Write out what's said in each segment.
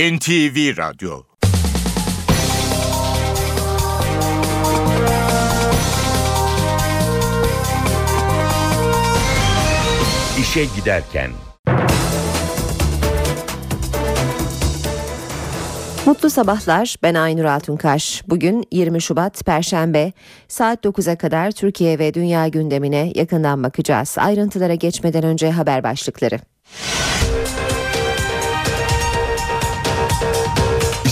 NTV Radyo İşe Giderken Mutlu sabahlar. Ben Aynur Altunkaş. Bugün 20 Şubat Perşembe. Saat 9'a kadar Türkiye ve dünya gündemine yakından bakacağız. Ayrıntılara geçmeden önce haber başlıkları.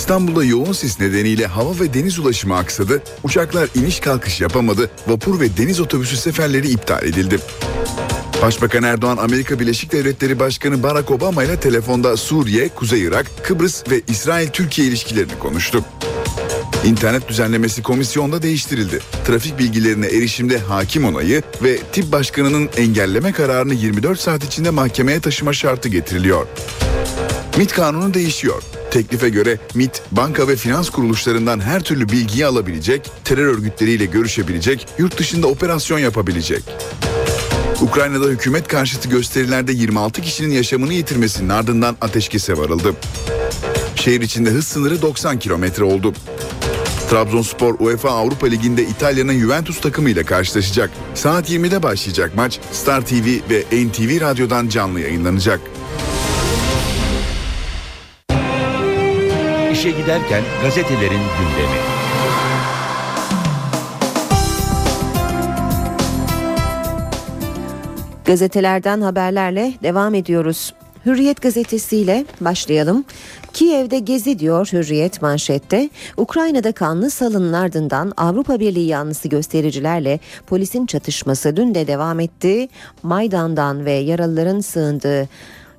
İstanbul'da yoğun sis nedeniyle hava ve deniz ulaşımı aksadı, uçaklar iniş kalkış yapamadı, vapur ve deniz otobüsü seferleri iptal edildi. Başbakan Erdoğan Amerika Birleşik Devletleri Başkanı Barack Obama ile telefonda Suriye, Kuzey Irak, Kıbrıs ve İsrail-Türkiye ilişkilerini konuştu. İnternet düzenlemesi komisyonda değiştirildi. Trafik bilgilerine erişimde hakim onayı ve tip başkanının engelleme kararını 24 saat içinde mahkemeye taşıma şartı getiriliyor. MIT kanunu değişiyor. Teklife göre MIT, banka ve finans kuruluşlarından her türlü bilgiyi alabilecek, terör örgütleriyle görüşebilecek, yurt dışında operasyon yapabilecek. Ukrayna'da hükümet karşıtı gösterilerde 26 kişinin yaşamını yitirmesinin ardından ateşkese varıldı. Şehir içinde hız sınırı 90 kilometre oldu. Trabzonspor UEFA Avrupa Ligi'nde İtalya'nın Juventus takımıyla karşılaşacak. Saat 20'de başlayacak maç Star TV ve NTV Radyo'dan canlı yayınlanacak. İşe giderken gazetelerin gündemi. Gazetelerden haberlerle devam ediyoruz. Hürriyet gazetesiyle başlayalım. Kiev'de gezi diyor Hürriyet manşette. Ukrayna'da kanlı salının ardından Avrupa Birliği yanlısı göstericilerle polisin çatışması dün de devam etti. Maydan'dan ve yaralıların sığındığı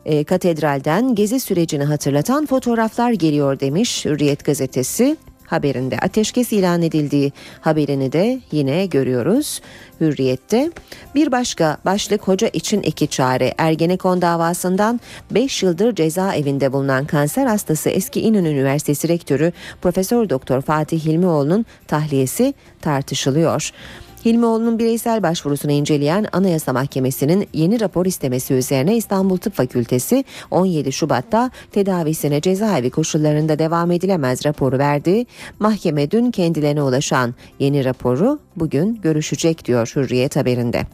e, katedralden gezi sürecini hatırlatan fotoğraflar geliyor demiş Hürriyet gazetesi haberinde ateşkes ilan edildiği haberini de yine görüyoruz. Hürriyette bir başka başlık hoca için iki çare Ergenekon davasından 5 yıldır cezaevinde bulunan kanser hastası eski İnönü Üniversitesi Rektörü Profesör Doktor Fatih Hilmioğlu'nun tahliyesi tartışılıyor. Hilmioğlu'nun bireysel başvurusunu inceleyen Anayasa Mahkemesi'nin yeni rapor istemesi üzerine İstanbul Tıp Fakültesi 17 Şubat'ta tedavisine cezaevi koşullarında devam edilemez raporu verdi. Mahkeme dün kendilerine ulaşan yeni raporu bugün görüşecek diyor Hürriyet haberinde.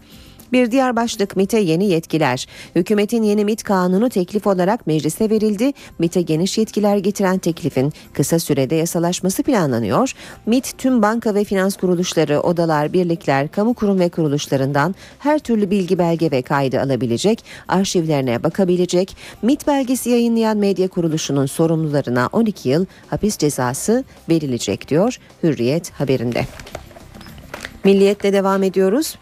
Bir diğer başlık MIT'e yeni yetkiler. Hükümetin yeni MIT kanunu teklif olarak meclise verildi. MIT'e geniş yetkiler getiren teklifin kısa sürede yasalaşması planlanıyor. MIT tüm banka ve finans kuruluşları, odalar, birlikler, kamu kurum ve kuruluşlarından her türlü bilgi belge ve kaydı alabilecek, arşivlerine bakabilecek. MIT belgesi yayınlayan medya kuruluşunun sorumlularına 12 yıl hapis cezası verilecek diyor Hürriyet haberinde. Milliyetle devam ediyoruz.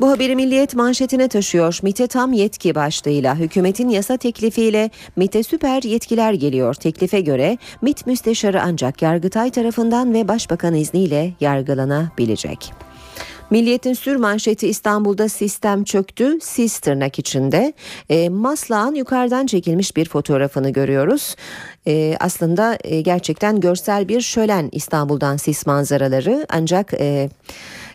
Bu haberi Milliyet manşetine taşıyor. MIT'e tam yetki başlığıyla hükümetin yasa teklifiyle MIT'e süper yetkiler geliyor. Teklife göre MIT müsteşarı ancak Yargıtay tarafından ve Başbakan izniyle yargılanabilecek. Milliyetin sür manşeti İstanbul'da sistem çöktü. Sis tırnak içinde. E, Maslak'ın yukarıdan çekilmiş bir fotoğrafını görüyoruz. E, aslında e, gerçekten görsel bir şölen İstanbul'dan sis manzaraları ancak... E,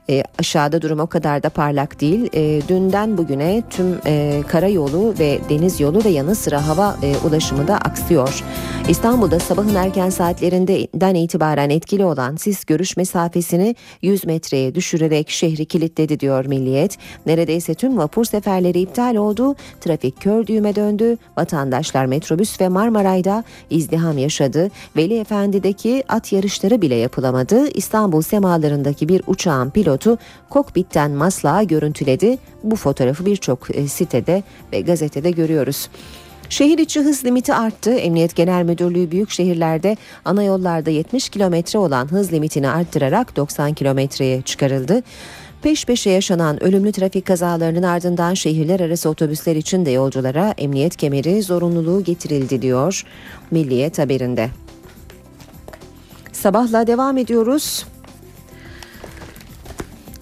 e, aşağıda durum o kadar da parlak değil. E, dünden bugüne tüm e, karayolu ve deniz yolu ve yanı sıra hava e, ulaşımı da aksıyor. İstanbul'da sabahın erken saatlerinden itibaren etkili olan sis görüş mesafesini 100 metreye düşürerek şehri kilitledi diyor Milliyet. Neredeyse tüm vapur seferleri iptal oldu. Trafik kör düğüme döndü. Vatandaşlar metrobüs ve Marmaray'da izdiham yaşadı. Veli Efendi'deki at yarışları bile yapılamadı. İstanbul semalarındaki bir uçağın pilotu pilotu kokpitten maslağa görüntüledi. Bu fotoğrafı birçok e, sitede ve gazetede görüyoruz. Şehir içi hız limiti arttı. Emniyet Genel Müdürlüğü büyük şehirlerde ana yollarda 70 kilometre olan hız limitini arttırarak 90 kilometreye çıkarıldı. Peş peşe yaşanan ölümlü trafik kazalarının ardından şehirler arası otobüsler için de yolculara emniyet kemeri zorunluluğu getirildi diyor Milliyet haberinde. Sabahla devam ediyoruz.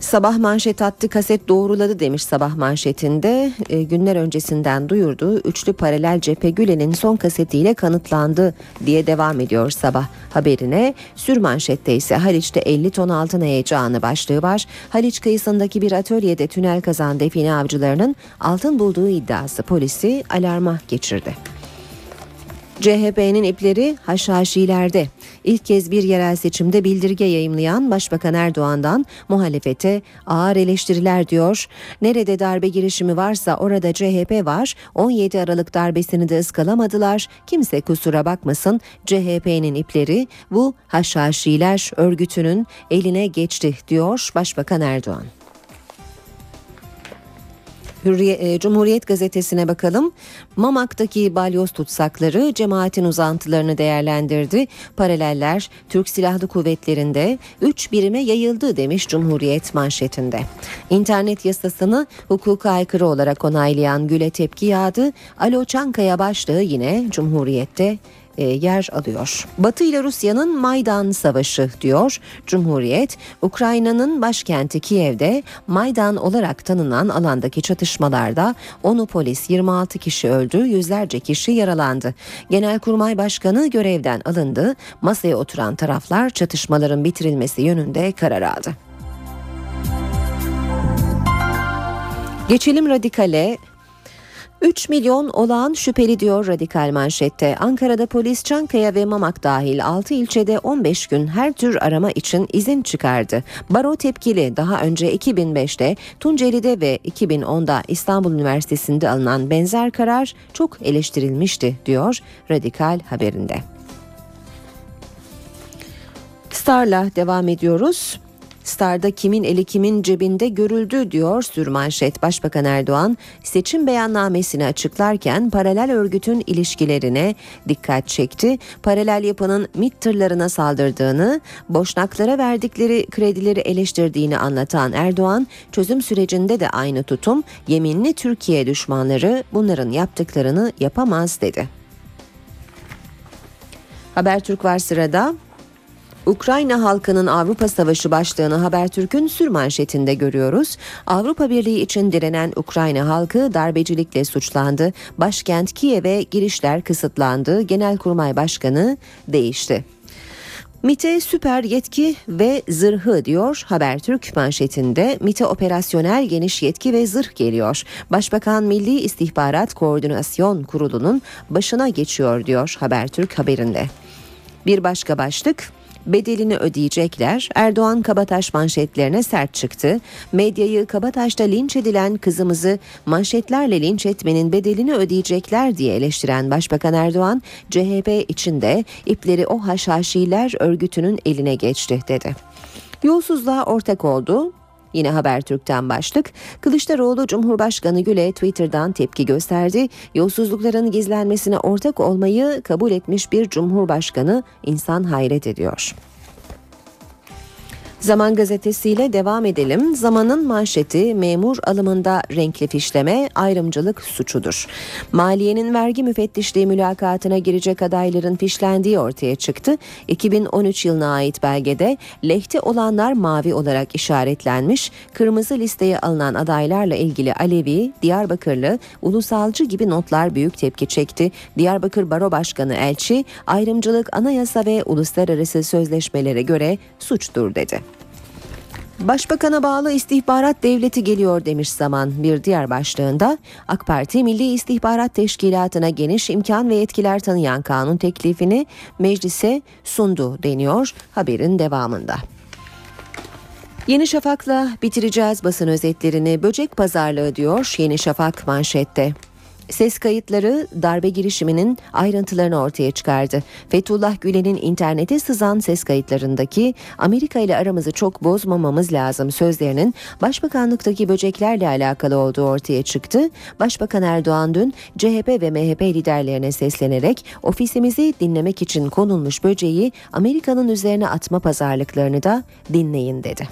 Sabah manşet attı kaset doğruladı demiş sabah manşetinde. E, günler öncesinden duyurduğu üçlü paralel cephe Gülen'in son kasetiyle kanıtlandı diye devam ediyor sabah haberine. Sür manşette ise Haliç'te 50 ton altın heyecanı başlığı var. Haliç kıyısındaki bir atölyede tünel kazan define avcılarının altın bulduğu iddiası polisi alarma geçirdi. CHP'nin ipleri haşhaşilerde. İlk kez bir yerel seçimde bildirge yayımlayan Başbakan Erdoğan'dan muhalefete ağır eleştiriler diyor. Nerede darbe girişimi varsa orada CHP var. 17 Aralık darbesini de ıskalamadılar. Kimse kusura bakmasın CHP'nin ipleri bu haşhaşiler örgütünün eline geçti diyor Başbakan Erdoğan. Hürriyet, e, Cumhuriyet gazetesine bakalım. Mamak'taki balyoz tutsakları cemaatin uzantılarını değerlendirdi. Paraleller Türk Silahlı Kuvvetleri'nde 3 birime yayıldı demiş Cumhuriyet manşetinde. İnternet yasasını hukuka aykırı olarak onaylayan Gül'e tepki yağdı. Alo Çankaya başlığı yine Cumhuriyet'te yer alıyor. Batı ile Rusya'nın Maydan Savaşı diyor Cumhuriyet. Ukrayna'nın başkenti Kiev'de Maydan olarak tanınan alandaki çatışmalarda 10'u polis 26 kişi öldü, yüzlerce kişi yaralandı. Genelkurmay Başkanı görevden alındı. Masaya oturan taraflar çatışmaların bitirilmesi yönünde karar aldı. Geçelim radikale. 3 milyon olağan şüpheli diyor radikal manşette. Ankara'da polis Çankaya ve Mamak dahil 6 ilçede 15 gün her tür arama için izin çıkardı. Baro tepkili daha önce 2005'te Tunceli'de ve 2010'da İstanbul Üniversitesi'nde alınan benzer karar çok eleştirilmişti diyor radikal haberinde. Star'la devam ediyoruz. Star'da kimin eli kimin cebinde görüldü diyor sürmanşet. Başbakan Erdoğan seçim beyannamesini açıklarken paralel örgütün ilişkilerine dikkat çekti. Paralel yapının MİT tırlarına saldırdığını, boşnaklara verdikleri kredileri eleştirdiğini anlatan Erdoğan, çözüm sürecinde de aynı tutum, yeminli Türkiye düşmanları bunların yaptıklarını yapamaz dedi. Habertürk var sırada. Ukrayna halkının Avrupa Savaşı başlığını Habertürk'ün sürmanşetinde görüyoruz. Avrupa Birliği için direnen Ukrayna halkı darbecilikle suçlandı. Başkent Kiev'e girişler kısıtlandı. Genelkurmay Başkanı değişti. MIT'e süper yetki ve zırhı diyor Habertürk manşetinde. MIT'e operasyonel geniş yetki ve zırh geliyor. Başbakan Milli İstihbarat Koordinasyon Kurulu'nun başına geçiyor diyor Habertürk haberinde. Bir başka başlık bedelini ödeyecekler. Erdoğan Kabataş manşetlerine sert çıktı. Medyayı Kabataş'ta linç edilen kızımızı manşetlerle linç etmenin bedelini ödeyecekler diye eleştiren Başbakan Erdoğan, CHP içinde ipleri o haşhaşiler örgütünün eline geçti dedi. Yolsuzluğa ortak oldu. Yine Habertürk'ten başlık. Kılıçdaroğlu Cumhurbaşkanı Gül'e Twitter'dan tepki gösterdi. Yolsuzlukların gizlenmesine ortak olmayı kabul etmiş bir cumhurbaşkanı insan hayret ediyor. Zaman gazetesiyle devam edelim. Zamanın manşeti memur alımında renkli fişleme ayrımcılık suçudur. Maliyenin vergi müfettişliği mülakatına girecek adayların fişlendiği ortaya çıktı. 2013 yılına ait belgede lehte olanlar mavi olarak işaretlenmiş. Kırmızı listeye alınan adaylarla ilgili Alevi, Diyarbakırlı, ulusalcı gibi notlar büyük tepki çekti. Diyarbakır Baro Başkanı Elçi, ayrımcılık anayasa ve uluslararası sözleşmelere göre suçtur dedi. Başbakan'a bağlı istihbarat devleti geliyor demiş zaman bir diğer başlığında AK Parti Milli İstihbarat Teşkilatı'na geniş imkan ve yetkiler tanıyan kanun teklifini meclise sundu deniyor haberin devamında. Yeni Şafak'la bitireceğiz basın özetlerini. Böcek pazarlığı diyor Yeni Şafak manşette. Ses kayıtları darbe girişiminin ayrıntılarını ortaya çıkardı. Fethullah Gülen'in internete sızan ses kayıtlarındaki Amerika ile aramızı çok bozmamamız lazım sözlerinin başbakanlıktaki böceklerle alakalı olduğu ortaya çıktı. Başbakan Erdoğan dün CHP ve MHP liderlerine seslenerek ofisimizi dinlemek için konulmuş böceği Amerika'nın üzerine atma pazarlıklarını da dinleyin dedi.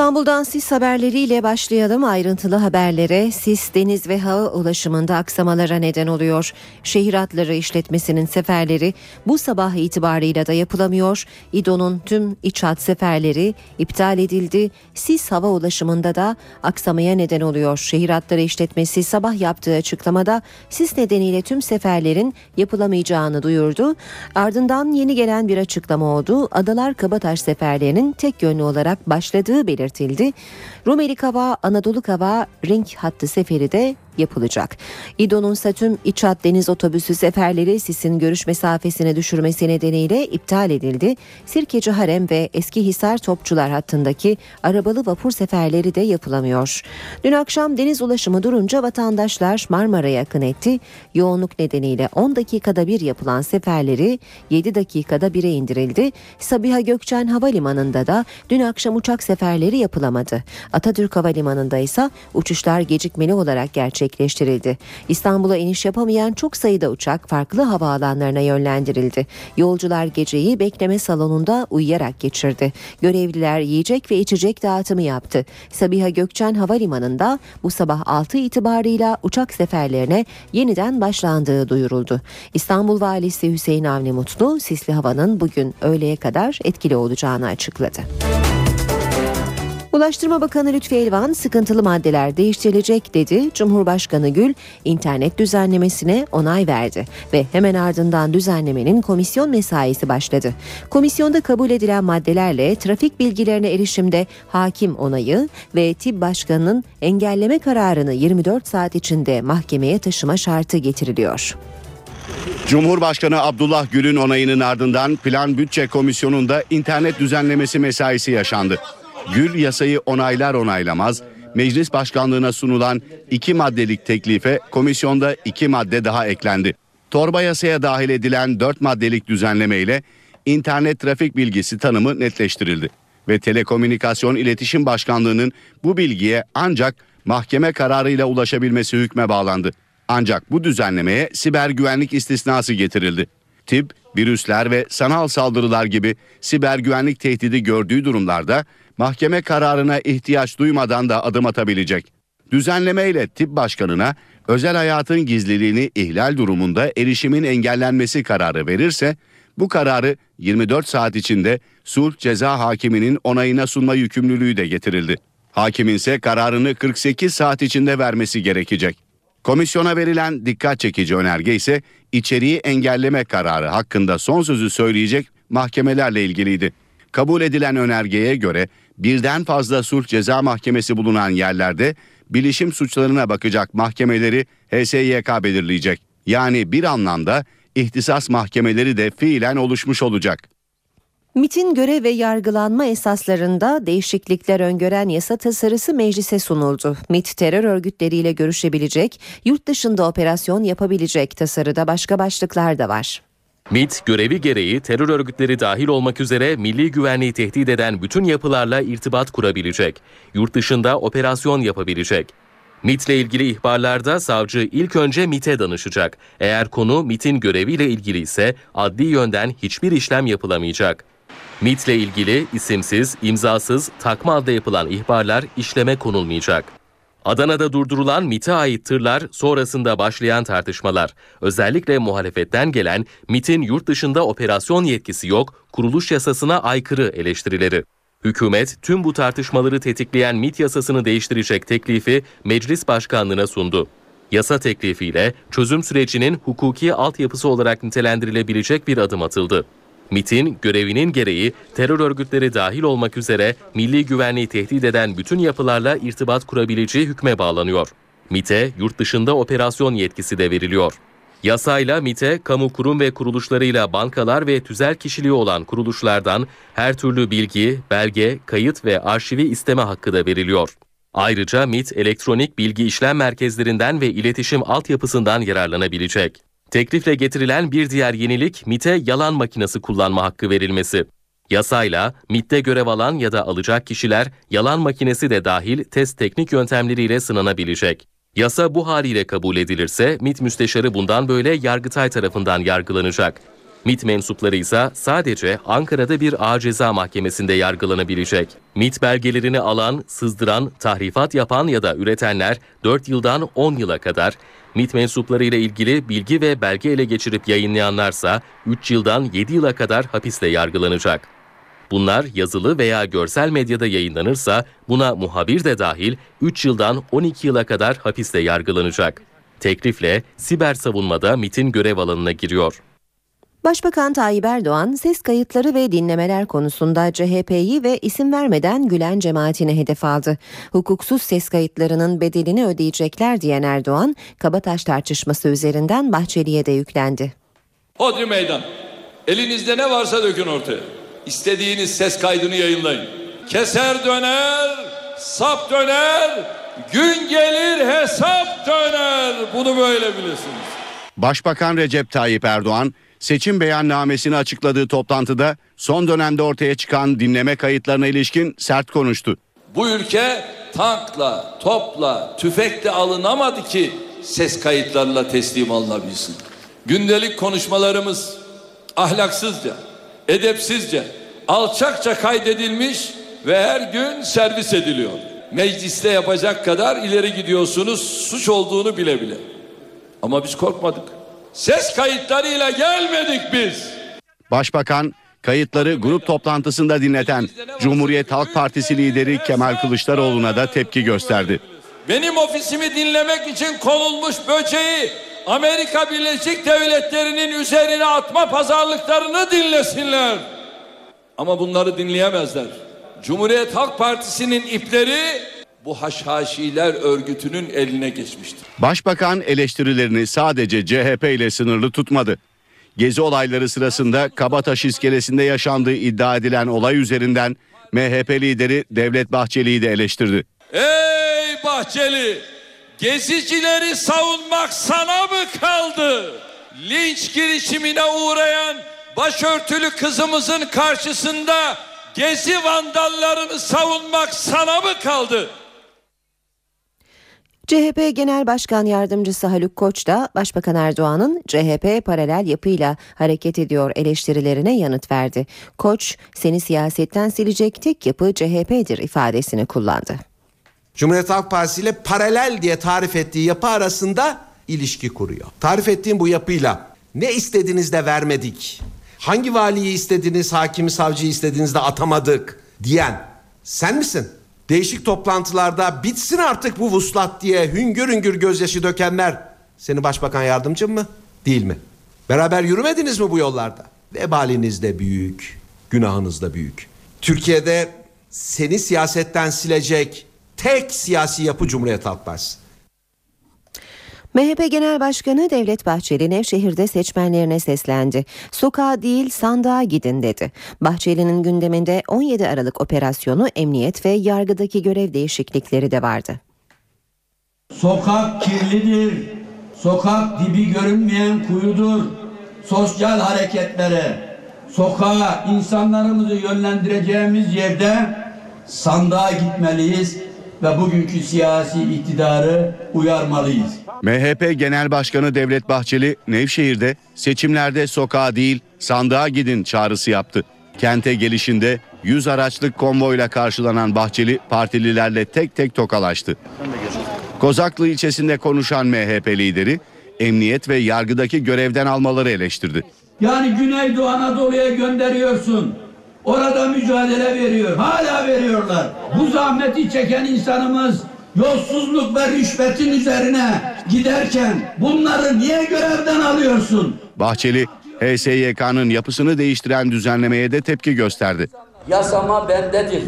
İstanbul'dan sis haberleriyle başlayalım ayrıntılı haberlere. Sis deniz ve hava ulaşımında aksamalara neden oluyor. Şehir hatları işletmesinin seferleri bu sabah itibarıyla da yapılamıyor. İDO'nun tüm iç hat seferleri iptal edildi. Sis hava ulaşımında da aksamaya neden oluyor. Şehir hatları işletmesi sabah yaptığı açıklamada sis nedeniyle tüm seferlerin yapılamayacağını duyurdu. Ardından yeni gelen bir açıklama oldu. Adalar Kabataş seferlerinin tek yönlü olarak başladığı belirtildi belirtildi. Rumeli Kava, Anadolu Kava ring hattı seferi de yapılacak. İDO'nun tüm İç Hat Deniz Otobüsü seferleri sisin görüş mesafesini düşürmesi nedeniyle iptal edildi. Sirkeci Harem ve Eski Hisar Topçular hattındaki arabalı vapur seferleri de yapılamıyor. Dün akşam deniz ulaşımı durunca vatandaşlar Marmara'ya akın etti. Yoğunluk nedeniyle 10 dakikada bir yapılan seferleri 7 dakikada bire indirildi. Sabiha Gökçen Havalimanı'nda da dün akşam uçak seferleri yapılamadı. Atatürk Havalimanı'nda ise uçuşlar gecikmeli olarak gerçekleştirildi. İstanbul'a iniş yapamayan çok sayıda uçak farklı havaalanlarına yönlendirildi. Yolcular geceyi bekleme salonunda uyuyarak geçirdi. Görevliler yiyecek ve içecek dağıtımı yaptı. Sabiha Gökçen Havalimanı'nda bu sabah 6 itibarıyla uçak seferlerine yeniden başlandığı duyuruldu. İstanbul Valisi Hüseyin Avni Mutlu, sisli havanın bugün öğleye kadar etkili olacağını açıkladı. Ulaştırma Bakanı Lütfi Elvan sıkıntılı maddeler değiştirilecek dedi. Cumhurbaşkanı Gül internet düzenlemesine onay verdi ve hemen ardından düzenlemenin komisyon mesaisi başladı. Komisyonda kabul edilen maddelerle trafik bilgilerine erişimde hakim onayı ve tip başkanının engelleme kararını 24 saat içinde mahkemeye taşıma şartı getiriliyor. Cumhurbaşkanı Abdullah Gül'ün onayının ardından Plan Bütçe Komisyonu'nda internet düzenlemesi mesaisi yaşandı. Gül yasayı onaylar onaylamaz meclis başkanlığına sunulan iki maddelik teklife komisyonda iki madde daha eklendi. Torba yasaya dahil edilen dört maddelik düzenleme ile internet trafik bilgisi tanımı netleştirildi ve Telekomünikasyon İletişim Başkanlığı'nın bu bilgiye ancak mahkeme kararıyla ulaşabilmesi hükme bağlandı. Ancak bu düzenlemeye siber güvenlik istisnası getirildi. Tip, virüsler ve sanal saldırılar gibi siber güvenlik tehdidi gördüğü durumlarda mahkeme kararına ihtiyaç duymadan da adım atabilecek. Düzenleme ile tip başkanına özel hayatın gizliliğini ihlal durumunda erişimin engellenmesi kararı verirse bu kararı 24 saat içinde sulh ceza hakiminin onayına sunma yükümlülüğü de getirildi. Hakimin ise kararını 48 saat içinde vermesi gerekecek. Komisyona verilen dikkat çekici önerge ise içeriği engelleme kararı hakkında son sözü söyleyecek mahkemelerle ilgiliydi. Kabul edilen önergeye göre birden fazla sulh ceza mahkemesi bulunan yerlerde bilişim suçlarına bakacak mahkemeleri HSYK belirleyecek. Yani bir anlamda ihtisas mahkemeleri de fiilen oluşmuş olacak. MIT'in görev ve yargılanma esaslarında değişiklikler öngören yasa tasarısı meclise sunuldu. MIT terör örgütleriyle görüşebilecek, yurt dışında operasyon yapabilecek tasarıda başka başlıklar da var. MIT görevi gereği terör örgütleri dahil olmak üzere milli güvenliği tehdit eden bütün yapılarla irtibat kurabilecek. Yurt dışında operasyon yapabilecek. MIT ile ilgili ihbarlarda savcı ilk önce MIT'e danışacak. Eğer konu MIT'in göreviyle ilgili ise adli yönden hiçbir işlem yapılamayacak. MIT ile ilgili isimsiz, imzasız, takma adla yapılan ihbarlar işleme konulmayacak. Adana'da durdurulan MIT'e ait tırlar sonrasında başlayan tartışmalar. Özellikle muhalefetten gelen MIT'in yurt dışında operasyon yetkisi yok, kuruluş yasasına aykırı eleştirileri. Hükümet tüm bu tartışmaları tetikleyen MIT yasasını değiştirecek teklifi meclis başkanlığına sundu. Yasa teklifiyle çözüm sürecinin hukuki altyapısı olarak nitelendirilebilecek bir adım atıldı. MIT'in görevinin gereği terör örgütleri dahil olmak üzere milli güvenliği tehdit eden bütün yapılarla irtibat kurabileceği hükme bağlanıyor. MIT'e yurt dışında operasyon yetkisi de veriliyor. Yasayla MIT'e kamu kurum ve kuruluşlarıyla bankalar ve tüzel kişiliği olan kuruluşlardan her türlü bilgi, belge, kayıt ve arşivi isteme hakkı da veriliyor. Ayrıca MIT elektronik bilgi işlem merkezlerinden ve iletişim altyapısından yararlanabilecek. Teklifle getirilen bir diğer yenilik MIT'e yalan makinesi kullanma hakkı verilmesi. Yasayla MIT'te görev alan ya da alacak kişiler yalan makinesi de dahil test teknik yöntemleriyle sınanabilecek. Yasa bu haliyle kabul edilirse MIT müsteşarı bundan böyle Yargıtay tarafından yargılanacak. MIT mensupları ise sadece Ankara'da bir ağır ceza mahkemesinde yargılanabilecek. MIT belgelerini alan, sızdıran, tahrifat yapan ya da üretenler 4 yıldan 10 yıla kadar, MIT mensupları ile ilgili bilgi ve belge ele geçirip yayınlayanlarsa 3 yıldan 7 yıla kadar hapisle yargılanacak. Bunlar yazılı veya görsel medyada yayınlanırsa buna muhabir de dahil 3 yıldan 12 yıla kadar hapisle yargılanacak. Teklifle siber savunmada MIT'in görev alanına giriyor. Başbakan Tayyip Erdoğan ses kayıtları ve dinlemeler konusunda CHP'yi ve isim vermeden Gülen cemaatine hedef aldı. Hukuksuz ses kayıtlarının bedelini ödeyecekler diyen Erdoğan, Kabataş tartışması üzerinden Bahçeli'ye de yüklendi. Hodri meydan. Elinizde ne varsa dökün ortaya. İstediğiniz ses kaydını yayınlayın. Keser döner, sap döner, gün gelir hesap döner. Bunu böyle bilirsiniz. Başbakan Recep Tayyip Erdoğan seçim beyannamesini açıkladığı toplantıda son dönemde ortaya çıkan dinleme kayıtlarına ilişkin sert konuştu. Bu ülke tankla, topla, tüfekle alınamadı ki ses kayıtlarıyla teslim alınabilsin. Gündelik konuşmalarımız ahlaksızca, edepsizce, alçakça kaydedilmiş ve her gün servis ediliyor. Mecliste yapacak kadar ileri gidiyorsunuz suç olduğunu bile bile. Ama biz korkmadık. Ses kayıtlarıyla gelmedik biz. Başbakan kayıtları grup toplantısında dinleten Cumhuriyet Halk Partisi lideri Kemal Kılıçdaroğlu'na da tepki gösterdi. Benim ofisimi dinlemek için konulmuş böceği Amerika Birleşik Devletleri'nin üzerine atma pazarlıklarını dinlesinler. Ama bunları dinleyemezler. Cumhuriyet Halk Partisi'nin ipleri bu haşhaşiler örgütünün eline geçmiştir. Başbakan eleştirilerini sadece CHP ile sınırlı tutmadı. Gezi olayları sırasında Kabataş iskelesinde yaşandığı iddia edilen olay üzerinden MHP lideri Devlet Bahçeli'yi de eleştirdi. Ey Bahçeli! Gezicileri savunmak sana mı kaldı? Linç girişimine uğrayan başörtülü kızımızın karşısında gezi vandallarını savunmak sana mı kaldı? CHP Genel Başkan Yardımcısı Haluk Koç da Başbakan Erdoğan'ın CHP paralel yapıyla hareket ediyor eleştirilerine yanıt verdi. Koç, seni siyasetten silecek tek yapı CHP'dir ifadesini kullandı. Cumhuriyet Halk Partisi ile paralel diye tarif ettiği yapı arasında ilişki kuruyor. Tarif ettiğim bu yapıyla ne istediğinizde de vermedik. Hangi valiyi istediniz, hakimi, savcıyı istediğinizde atamadık diyen sen misin? Değişik toplantılarda bitsin artık bu vuslat diye hüngür hüngür gözyaşı dökenler senin başbakan yardımcın mı? Değil mi? Beraber yürümediniz mi bu yollarda? Vebaliniz de büyük, günahınız da büyük. Türkiye'de seni siyasetten silecek tek siyasi yapı Cumhuriyet Halk Partisi. MHP Genel Başkanı Devlet Bahçeli Nevşehir'de seçmenlerine seslendi. Sokağa değil sandığa gidin dedi. Bahçeli'nin gündeminde 17 Aralık operasyonu, emniyet ve yargıdaki görev değişiklikleri de vardı. Sokak kirlidir. Sokak dibi görünmeyen kuyudur. Sosyal hareketlere, sokağa insanlarımızı yönlendireceğimiz yerde sandığa gitmeliyiz ve bugünkü siyasi iktidarı uyarmalıyız. MHP Genel Başkanı Devlet Bahçeli Nevşehir'de seçimlerde sokağa değil sandığa gidin çağrısı yaptı. Kente gelişinde 100 araçlık konvoyla karşılanan Bahçeli partililerle tek tek tokalaştı. Kozaklı ilçesinde konuşan MHP lideri emniyet ve yargıdaki görevden almaları eleştirdi. Yani Güneydoğu Anadolu'ya gönderiyorsun. Orada mücadele veriyor. Hala veriyorlar. Bu zahmeti çeken insanımız yolsuzluk ve rüşvetin üzerine giderken bunları niye görevden alıyorsun? Bahçeli HSYK'nın yapısını değiştiren düzenlemeye de tepki gösterdi. Yasama bendedir.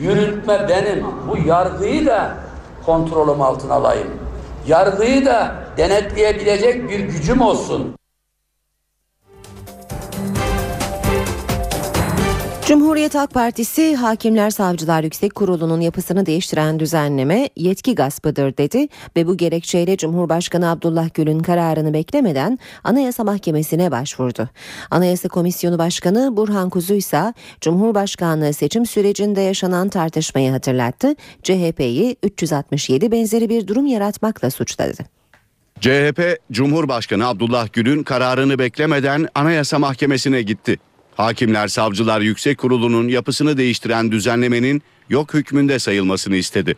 Yürütme benim. Bu yargıyı da kontrolüm altına alayım. Yargıyı da denetleyebilecek bir gücüm olsun. Cumhuriyet Halk Partisi Hakimler Savcılar Yüksek Kurulu'nun yapısını değiştiren düzenleme yetki gaspıdır dedi ve bu gerekçeyle Cumhurbaşkanı Abdullah Gül'ün kararını beklemeden Anayasa Mahkemesi'ne başvurdu. Anayasa Komisyonu Başkanı Burhan Kuzu ise Cumhurbaşkanlığı seçim sürecinde yaşanan tartışmayı hatırlattı. CHP'yi 367 benzeri bir durum yaratmakla suçladı. CHP Cumhurbaşkanı Abdullah Gül'ün kararını beklemeden Anayasa Mahkemesi'ne gitti. Hakimler Savcılar Yüksek Kurulu'nun yapısını değiştiren düzenlemenin yok hükmünde sayılmasını istedi.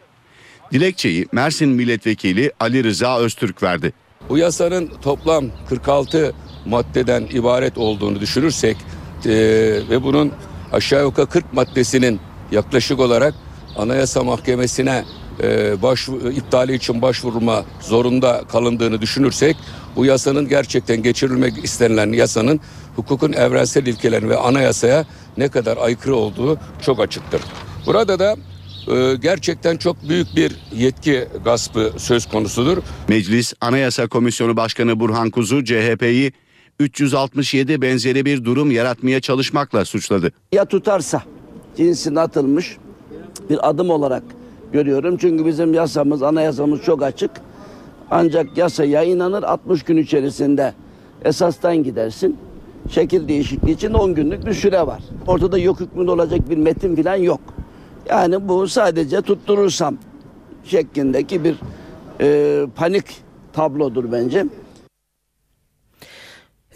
Dilekçeyi Mersin Milletvekili Ali Rıza Öztürk verdi. Bu yasanın toplam 46 maddeden ibaret olduğunu düşünürsek e, ve bunun aşağı yukarı 40 maddesinin yaklaşık olarak Anayasa Mahkemesi'ne e, başvu- iptali için başvurma zorunda kalındığını düşünürsek bu yasanın gerçekten geçirilmek istenilen yasanın hukukun evrensel ilkelerine ve anayasaya ne kadar aykırı olduğu çok açıktır. Burada da e, gerçekten çok büyük bir yetki gaspı söz konusudur. Meclis Anayasa Komisyonu Başkanı Burhan Kuzu CHP'yi 367 benzeri bir durum yaratmaya çalışmakla suçladı. ya tutarsa cinsine atılmış bir adım olarak görüyorum. Çünkü bizim yasamız, anayasamız çok açık. Ancak yasa yayınlanır 60 gün içerisinde esastan gidersin. Şekil değişikliği için 10 günlük bir süre var. Ortada yok hükmünde olacak bir metin falan yok. Yani bu sadece tutturursam şeklindeki bir e, panik tablodur bence.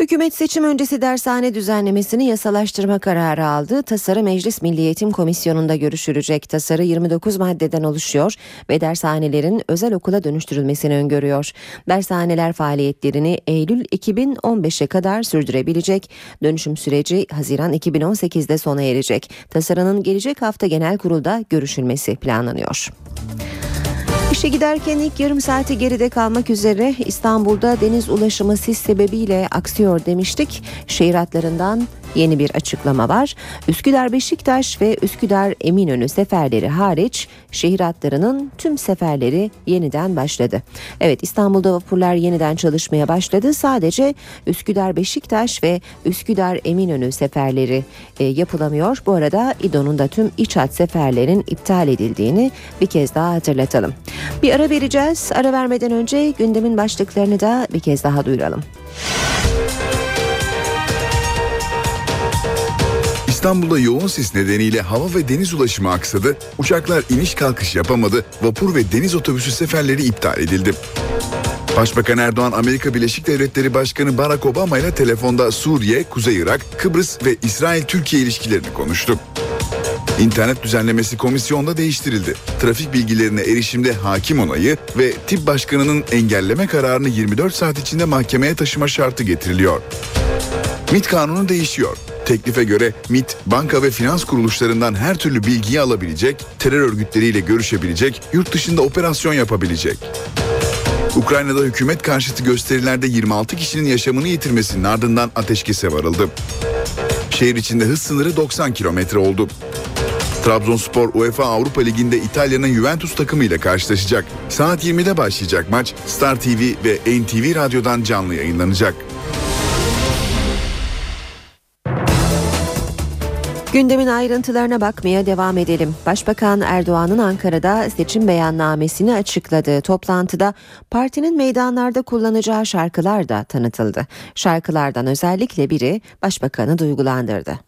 Hükümet seçim öncesi dershane düzenlemesini yasalaştırma kararı aldı. Tasarı Meclis Milli Eğitim Komisyonu'nda görüşülecek. Tasarı 29 maddeden oluşuyor ve dershanelerin özel okula dönüştürülmesini öngörüyor. Dershaneler faaliyetlerini Eylül 2015'e kadar sürdürebilecek. Dönüşüm süreci Haziran 2018'de sona erecek. Tasarının gelecek hafta genel kurulda görüşülmesi planlanıyor. İşe giderken ilk yarım saati geride kalmak üzere İstanbul'da deniz ulaşımı sis sebebiyle aksıyor demiştik. Şehir hatlarından yeni bir açıklama var. Üsküdar Beşiktaş ve Üsküdar Eminönü seferleri hariç şehir hatlarının tüm seferleri yeniden başladı. Evet İstanbul'da vapurlar yeniden çalışmaya başladı. Sadece Üsküdar Beşiktaş ve Üsküdar Eminönü seferleri e, yapılamıyor. Bu arada İDO'nun da tüm iç hat seferlerin iptal edildiğini bir kez daha hatırlatalım. Bir ara vereceğiz. Ara vermeden önce gündemin başlıklarını da bir kez daha duyuralım. İstanbul'da yoğun sis nedeniyle hava ve deniz ulaşımı aksadı, uçaklar iniş kalkış yapamadı, vapur ve deniz otobüsü seferleri iptal edildi. Başbakan Erdoğan Amerika Birleşik Devletleri Başkanı Barack Obama ile telefonda Suriye, Kuzey Irak, Kıbrıs ve İsrail-Türkiye ilişkilerini konuştu. İnternet düzenlemesi komisyonda değiştirildi. Trafik bilgilerine erişimde hakim onayı ve tip başkanının engelleme kararını 24 saat içinde mahkemeye taşıma şartı getiriliyor. MIT kanunu değişiyor. Teklife göre MIT, banka ve finans kuruluşlarından her türlü bilgiyi alabilecek, terör örgütleriyle görüşebilecek, yurt dışında operasyon yapabilecek. Ukrayna'da hükümet karşıtı gösterilerde 26 kişinin yaşamını yitirmesinin ardından ateşkese varıldı. Şehir içinde hız sınırı 90 kilometre oldu. Trabzonspor UEFA Avrupa Ligi'nde İtalya'nın Juventus takımıyla karşılaşacak. Saat 20'de başlayacak maç Star TV ve NTV Radyo'dan canlı yayınlanacak. Gündemin ayrıntılarına bakmaya devam edelim. Başbakan Erdoğan'ın Ankara'da seçim beyannamesini açıkladığı toplantıda partinin meydanlarda kullanacağı şarkılar da tanıtıldı. Şarkılardan özellikle biri başbakanı duygulandırdı.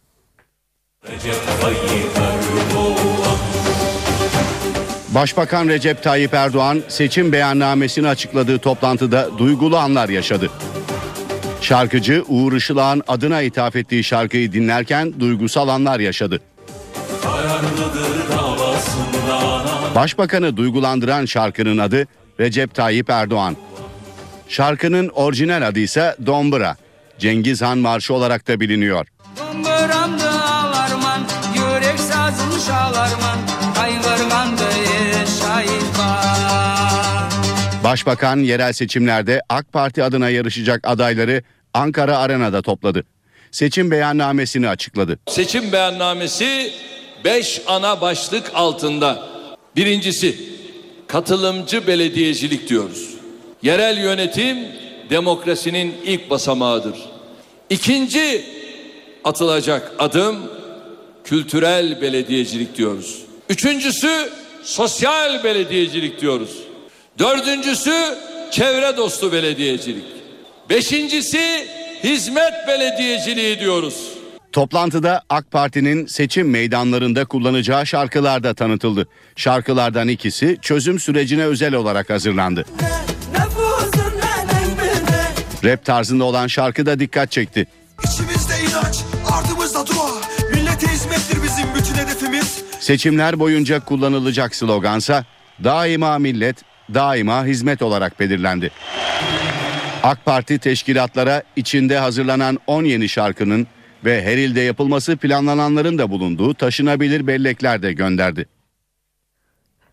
Başbakan Recep Tayyip Erdoğan seçim beyannamesini açıkladığı toplantıda duygulu anlar yaşadı. Şarkıcı Uğur Işılak'ın adına ithaf ettiği şarkıyı dinlerken duygusal anlar yaşadı. Başbakanı duygulandıran şarkının adı Recep Tayyip Erdoğan. Şarkının orijinal adı ise Dombra. Cengiz Han Marşı olarak da biliniyor. Domburamdı ağlarman, yürek sazım şalarman, Başbakan yerel seçimlerde AK Parti adına yarışacak adayları Ankara Arena'da topladı. Seçim beyannamesini açıkladı. Seçim beyannamesi 5 ana başlık altında. Birincisi katılımcı belediyecilik diyoruz. Yerel yönetim demokrasinin ilk basamağıdır. İkinci atılacak adım kültürel belediyecilik diyoruz. Üçüncüsü sosyal belediyecilik diyoruz. Dördüncüsü çevre dostu belediyecilik. Beşincisi hizmet belediyeciliği diyoruz. Toplantıda AK Parti'nin seçim meydanlarında kullanacağı şarkılar da tanıtıldı. Şarkılardan ikisi çözüm sürecine özel olarak hazırlandı. Rap tarzında olan şarkı da dikkat çekti. İçimizde inanç, ardımızda dua. Millete hizmettir bizim bütün hedefimiz. Seçimler boyunca kullanılacak slogansa daima millet, daima hizmet olarak belirlendi. AK Parti teşkilatlara içinde hazırlanan 10 yeni şarkının ve her ilde yapılması planlananların da bulunduğu taşınabilir bellekler de gönderdi.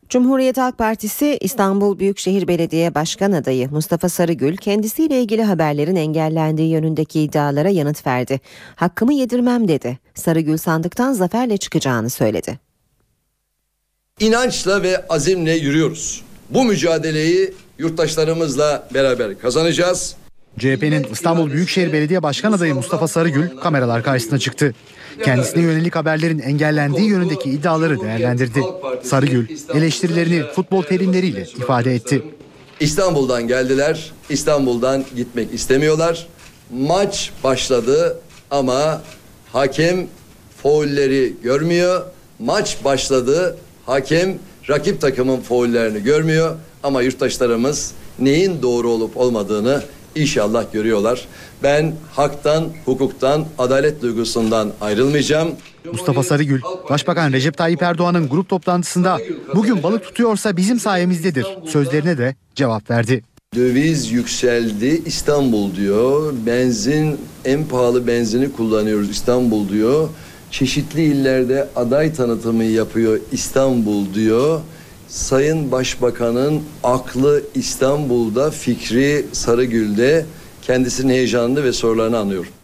Cumhuriyet Halk Partisi İstanbul Büyükşehir Belediye Başkan adayı Mustafa Sarıgül kendisiyle ilgili haberlerin engellendiği yönündeki iddialara yanıt verdi. Hakkımı yedirmem dedi. Sarıgül sandıktan zaferle çıkacağını söyledi. İnançla ve azimle yürüyoruz. Bu mücadeleyi yurttaşlarımızla beraber kazanacağız. CHP'nin İstanbul Büyükşehir Belediye Başkan adayı Mustafa Sarıgül kameralar karşısına çıktı. Kendisine yönelik haberlerin engellendiği yönündeki iddiaları değerlendirdi. Sarıgül eleştirilerini futbol terimleriyle ifade etti. İstanbul'dan geldiler. İstanbul'dan gitmek istemiyorlar. Maç başladı ama hakem faulleri görmüyor. Maç başladı. Hakem rakip takımın faullerini görmüyor ama yurttaşlarımız neyin doğru olup olmadığını inşallah görüyorlar. Ben haktan, hukuktan, adalet duygusundan ayrılmayacağım. Mustafa Sarıgül, Başbakan Recep Tayyip Erdoğan'ın grup toplantısında bugün balık tutuyorsa bizim sayemizdedir sözlerine de cevap verdi. Döviz yükseldi İstanbul diyor. Benzin en pahalı benzini kullanıyoruz İstanbul diyor. Çeşitli illerde aday tanıtımı yapıyor İstanbul diyor. Sayın Başbakan'ın aklı İstanbul'da, fikri Sarıgül'de. Kendisinin heyecanını ve sorularını anlıyorum.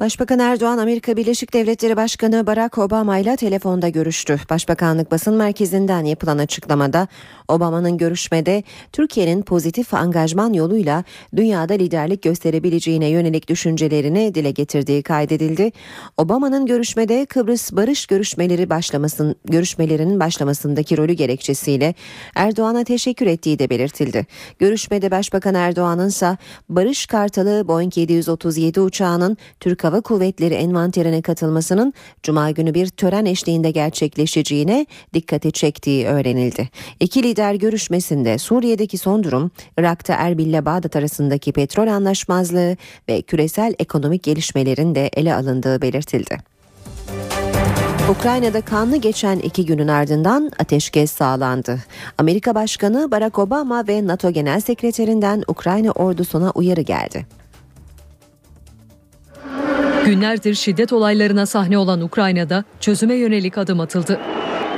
Başbakan Erdoğan Amerika Birleşik Devletleri Başkanı Barack Obama ile telefonda görüştü. Başbakanlık basın merkezinden yapılan açıklamada Obama'nın görüşmede Türkiye'nin pozitif angajman yoluyla dünyada liderlik gösterebileceğine yönelik düşüncelerini dile getirdiği kaydedildi. Obama'nın görüşmede Kıbrıs barış görüşmeleri başlamasın görüşmelerinin başlamasındaki rolü gerekçesiyle Erdoğan'a teşekkür ettiği de belirtildi. Görüşmede Başbakan Erdoğan'ın ise Barış Kartalı Boeing 737 uçağının Türk Hava Kuvvetleri envanterine katılmasının Cuma günü bir tören eşliğinde gerçekleşeceğine dikkati çektiği öğrenildi. İki lider görüşmesinde Suriye'deki son durum, Irak'ta Erbil ile Bağdat arasındaki petrol anlaşmazlığı ve küresel ekonomik gelişmelerin de ele alındığı belirtildi. Ukrayna'da kanlı geçen iki günün ardından ateşkes sağlandı. Amerika Başkanı Barack Obama ve NATO Genel Sekreterinden Ukrayna ordusuna uyarı geldi. Günlerdir şiddet olaylarına sahne olan Ukrayna'da çözüme yönelik adım atıldı.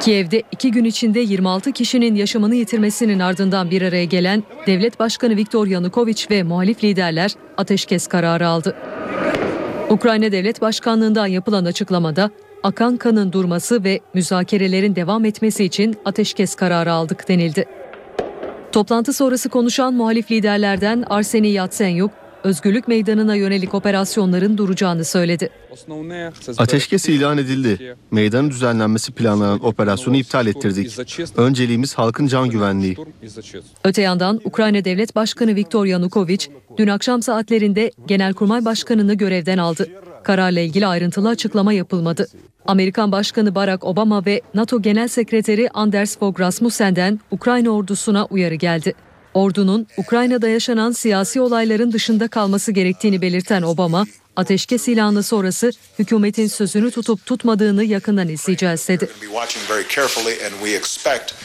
Kiev'de iki gün içinde 26 kişinin yaşamını yitirmesinin ardından bir araya gelen Devlet Başkanı Viktor Yanukovych ve muhalif liderler ateşkes kararı aldı. Ukrayna Devlet Başkanlığından yapılan açıklamada akan kanın durması ve müzakerelerin devam etmesi için ateşkes kararı aldık denildi. Toplantı sonrası konuşan muhalif liderlerden Arseniy Yatsenyuk, özgürlük meydanına yönelik operasyonların duracağını söyledi. Ateşkes ilan edildi. Meydanın düzenlenmesi planlanan operasyonu iptal ettirdik. Önceliğimiz halkın can güvenliği. Öte yandan Ukrayna Devlet Başkanı Viktor Yanukovych dün akşam saatlerinde Genelkurmay Başkanı'nı görevden aldı. Kararla ilgili ayrıntılı açıklama yapılmadı. Amerikan Başkanı Barack Obama ve NATO Genel Sekreteri Anders Fogh Rasmussen'den Ukrayna ordusuna uyarı geldi. Ordunun Ukrayna'da yaşanan siyasi olayların dışında kalması gerektiğini belirten Obama, ateşkes ilanı sonrası hükümetin sözünü tutup tutmadığını yakından izleyeceğiz dedi.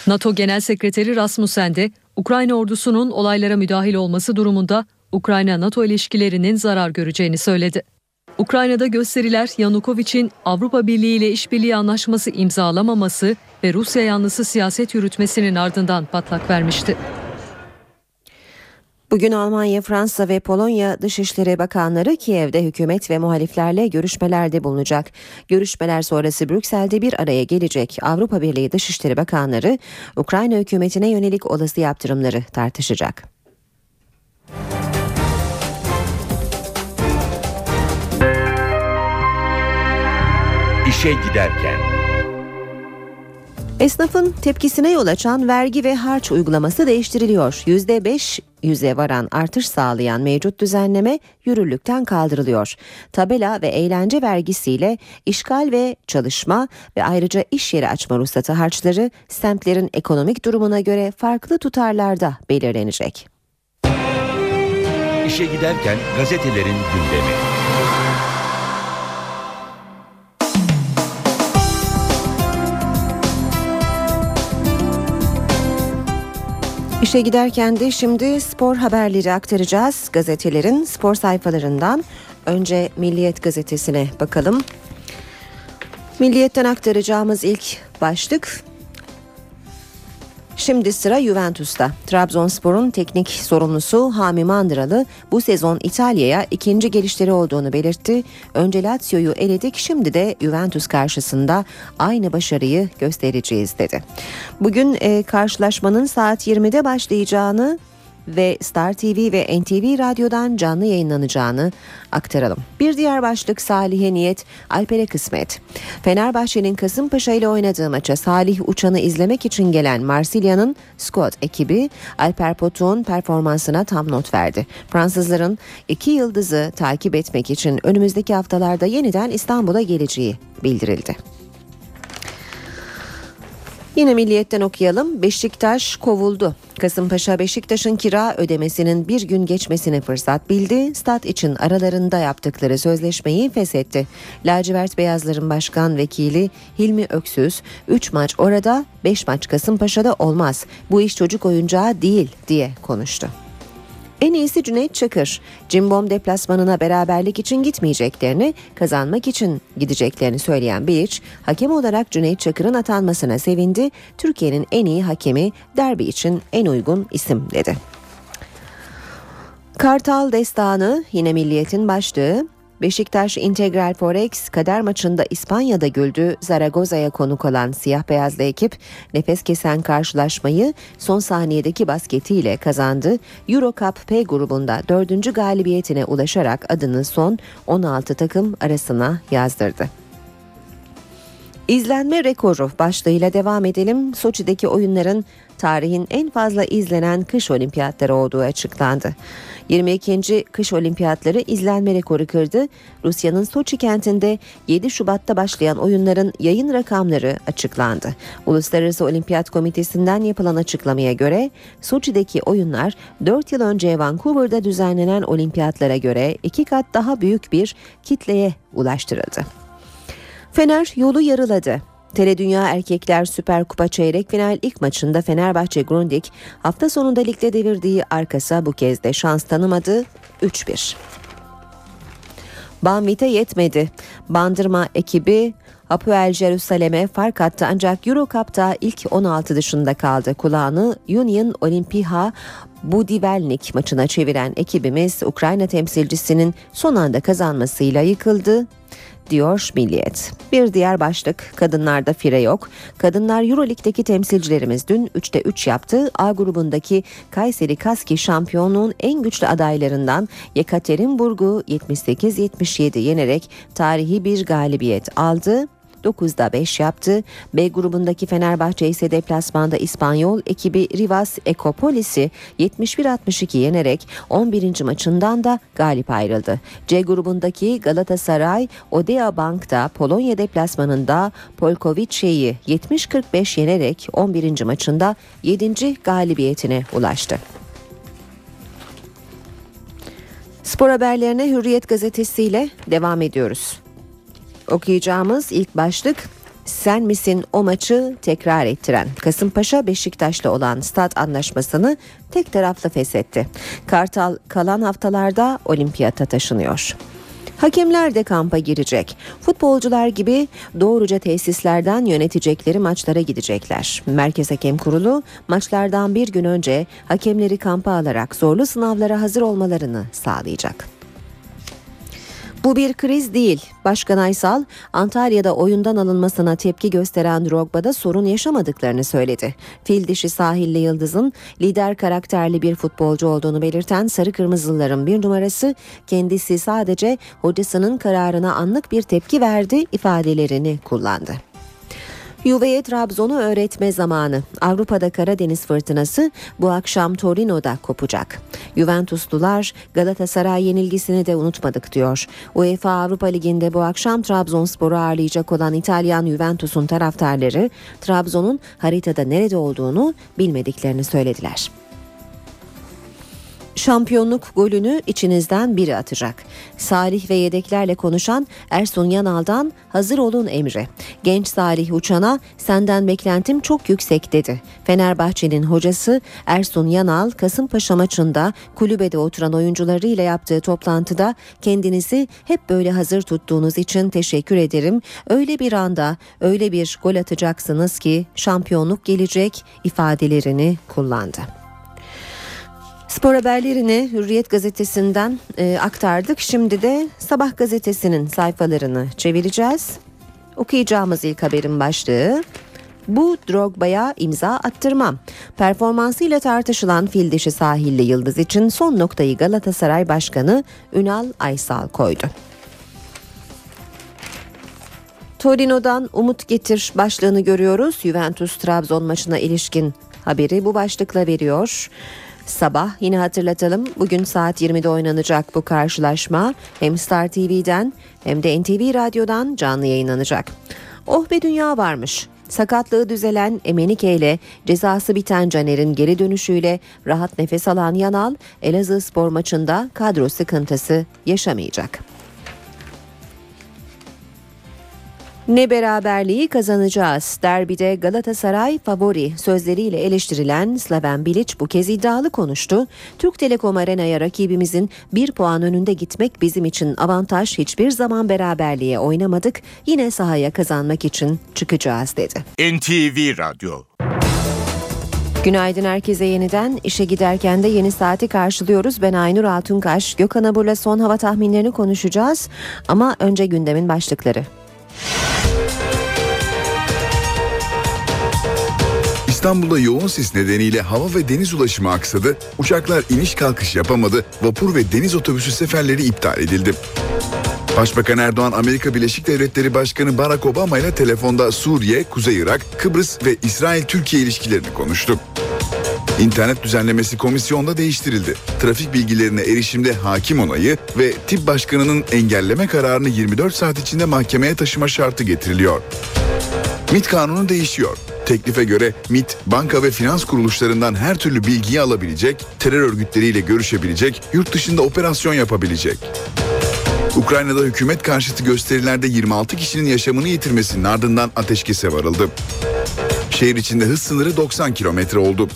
NATO Genel Sekreteri Rasmussen de Ukrayna ordusunun olaylara müdahil olması durumunda Ukrayna-NATO ilişkilerinin zarar göreceğini söyledi. Ukrayna'da gösteriler Yanukovych'in Avrupa Birliği ile işbirliği anlaşması imzalamaması ve Rusya yanlısı siyaset yürütmesinin ardından patlak vermişti. Bugün Almanya, Fransa ve Polonya Dışişleri Bakanları Kiev'de hükümet ve muhaliflerle görüşmelerde bulunacak. Görüşmeler sonrası Brüksel'de bir araya gelecek Avrupa Birliği Dışişleri Bakanları Ukrayna hükümetine yönelik olası yaptırımları tartışacak. İşe giderken Esnafın tepkisine yol açan vergi ve harç uygulaması değiştiriliyor. %5 yüze varan artış sağlayan mevcut düzenleme yürürlükten kaldırılıyor. Tabela ve eğlence vergisiyle işgal ve çalışma ve ayrıca iş yeri açma ruhsatı harçları semtlerin ekonomik durumuna göre farklı tutarlarda belirlenecek. İşe giderken gazetelerin gündemi. İşe giderken de şimdi spor haberleri aktaracağız. Gazetelerin spor sayfalarından önce Milliyet gazetesine bakalım. Milliyet'ten aktaracağımız ilk başlık Şimdi sıra Juventus'ta. Trabzonspor'un teknik sorumlusu Hami Mandıralı bu sezon İtalya'ya ikinci gelişleri olduğunu belirtti. Önce Lazio'yu eledik şimdi de Juventus karşısında aynı başarıyı göstereceğiz dedi. Bugün e, karşılaşmanın saat 20'de başlayacağını ve Star TV ve NTV Radyo'dan canlı yayınlanacağını aktaralım. Bir diğer başlık Salih'e niyet, Alper'e kısmet. Fenerbahçe'nin Kasımpaşa ile oynadığı maça Salih Uçan'ı izlemek için gelen Marsilya'nın Scott ekibi Alper Potuk'un performansına tam not verdi. Fransızların iki yıldızı takip etmek için önümüzdeki haftalarda yeniden İstanbul'a geleceği bildirildi. Yine Milliyet'ten okuyalım. Beşiktaş kovuldu. Kasımpaşa Beşiktaş'ın kira ödemesinin bir gün geçmesine fırsat bildi. Stat için aralarında yaptıkları sözleşmeyi feshetti. Lacivert Beyazların Başkan Vekili Hilmi Öksüz 3 maç orada 5 maç Kasımpaşa'da olmaz. Bu iş çocuk oyuncağı değil diye konuştu. En iyisi Cüneyt Çakır. Cimbom deplasmanına beraberlik için gitmeyeceklerini, kazanmak için gideceklerini söyleyen Bilic, hakem olarak Cüneyt Çakır'ın atanmasına sevindi. Türkiye'nin en iyi hakemi, derbi için en uygun isim dedi. Kartal Destanı yine milliyetin başlığı. Beşiktaş Integral Forex kader maçında İspanya'da güldü. Zaragoza'ya konuk olan siyah beyazlı ekip nefes kesen karşılaşmayı son saniyedeki basketiyle kazandı. Euro Cup P grubunda dördüncü galibiyetine ulaşarak adını son 16 takım arasına yazdırdı. İzlenme rekoru başlığıyla devam edelim. Soçi'deki oyunların tarihin en fazla izlenen kış olimpiyatları olduğu açıklandı. 22. kış olimpiyatları izlenme rekoru kırdı. Rusya'nın Soçi kentinde 7 Şubat'ta başlayan oyunların yayın rakamları açıklandı. Uluslararası Olimpiyat Komitesi'nden yapılan açıklamaya göre Soçi'deki oyunlar 4 yıl önce Vancouver'da düzenlenen olimpiyatlara göre iki kat daha büyük bir kitleye ulaştırıldı. Fener yolu yarıladı. Tele Dünya Erkekler Süper Kupa çeyrek final ilk maçında Fenerbahçe Grundig hafta sonunda ligde devirdiği arkasa bu kez de şans tanımadı 3-1. Banvit'e yetmedi. Bandırma ekibi Apoel Jerusalem'e fark attı ancak Euro Cup'ta ilk 16 dışında kaldı. Kulağını Union Olimpiha Budivelnik maçına çeviren ekibimiz Ukrayna temsilcisinin son anda kazanmasıyla yıkıldı diyor Milliyet. Bir diğer başlık kadınlarda fire yok. Kadınlar Euroleague'deki temsilcilerimiz dün 3'te 3 yaptı. A grubundaki Kayseri Kaski şampiyonluğun en güçlü adaylarından Yekaterinburg'u 78-77 yenerek tarihi bir galibiyet aldı. 9'da 5 yaptı. B grubundaki Fenerbahçe ise deplasmanda İspanyol ekibi Rivas Ekopolis'i 71-62 yenerek 11. maçından da galip ayrıldı. C grubundaki Galatasaray Odea Bank'ta Polonya deplasmanında Polkovice'yi 70-45 yenerek 11. maçında 7. galibiyetine ulaştı. Spor haberlerine Hürriyet gazetesiyle devam ediyoruz. Okuyacağımız ilk başlık sen misin o maçı tekrar ettiren Kasımpaşa Beşiktaş'la olan stat anlaşmasını tek taraflı feshetti. Kartal kalan haftalarda olimpiyata taşınıyor. Hakemler de kampa girecek. Futbolcular gibi doğruca tesislerden yönetecekleri maçlara gidecekler. Merkez Hakem Kurulu maçlardan bir gün önce hakemleri kampa alarak zorlu sınavlara hazır olmalarını sağlayacak. Bu bir kriz değil. Başkan Aysal, Antalya'da oyundan alınmasına tepki gösteren Drogba'da sorun yaşamadıklarını söyledi. Fil dişi sahilli Yıldız'ın lider karakterli bir futbolcu olduğunu belirten Sarı Kırmızılıların bir numarası kendisi sadece hocasının kararına anlık bir tepki verdi ifadelerini kullandı. Juve'ye Trabzon'u öğretme zamanı. Avrupa'da Karadeniz fırtınası bu akşam Torino'da kopacak. Juventuslular Galatasaray yenilgisini de unutmadık diyor. UEFA Avrupa Ligi'nde bu akşam Trabzonspor'u ağırlayacak olan İtalyan Juventus'un taraftarları Trabzon'un haritada nerede olduğunu bilmediklerini söylediler. Şampiyonluk golünü içinizden biri atacak. Salih ve yedeklerle konuşan Ersun Yanal'dan hazır olun emri. Genç Salih Uçan'a senden beklentim çok yüksek dedi. Fenerbahçe'nin hocası Ersun Yanal Kasımpaşa maçında kulübede oturan oyuncularıyla yaptığı toplantıda kendinizi hep böyle hazır tuttuğunuz için teşekkür ederim. Öyle bir anda öyle bir gol atacaksınız ki şampiyonluk gelecek ifadelerini kullandı. Spor haberlerini Hürriyet gazetesinden e, aktardık. Şimdi de Sabah gazetesinin sayfalarını çevireceğiz. Okuyacağımız ilk haberin başlığı bu Drogba'ya imza attırmam. Performansıyla tartışılan fil dişi sahilli yıldız için son noktayı Galatasaray Başkanı Ünal Aysal koydu. Torino'dan umut getir başlığını görüyoruz. Juventus Trabzon maçına ilişkin haberi bu başlıkla veriyor. Sabah yine hatırlatalım bugün saat 20'de oynanacak bu karşılaşma hem Star TV'den hem de NTV Radyo'dan canlı yayınlanacak. Oh be dünya varmış. Sakatlığı düzelen Emenike ile cezası biten Caner'in geri dönüşüyle rahat nefes alan Yanal Elazığ spor maçında kadro sıkıntısı yaşamayacak. Ne beraberliği kazanacağız. Derbide Galatasaray favori sözleriyle eleştirilen Slaven Bilic bu kez iddialı konuştu. Türk Telekom Arena'ya rakibimizin bir puan önünde gitmek bizim için avantaj. Hiçbir zaman beraberliğe oynamadık. Yine sahaya kazanmak için çıkacağız dedi. NTV Radyo Günaydın herkese yeniden. işe giderken de yeni saati karşılıyoruz. Ben Aynur Altunkaş. Gökhan Abur'la son hava tahminlerini konuşacağız. Ama önce gündemin başlıkları. İstanbul'da yoğun sis nedeniyle hava ve deniz ulaşımı aksadı, uçaklar iniş kalkış yapamadı, vapur ve deniz otobüsü seferleri iptal edildi. Başbakan Erdoğan Amerika Birleşik Devletleri Başkanı Barack Obama ile telefonda Suriye, Kuzey Irak, Kıbrıs ve İsrail-Türkiye ilişkilerini konuştu. İnternet düzenlemesi komisyonda değiştirildi. Trafik bilgilerine erişimde hakim onayı ve tip başkanının engelleme kararını 24 saat içinde mahkemeye taşıma şartı getiriliyor. MIT kanunu değişiyor. Teklife göre MIT, banka ve finans kuruluşlarından her türlü bilgiyi alabilecek, terör örgütleriyle görüşebilecek, yurt dışında operasyon yapabilecek. Ukrayna'da hükümet karşıtı gösterilerde 26 kişinin yaşamını yitirmesinin ardından ateşkese varıldı. Şehir içinde hız sınırı 90 kilometre oldu.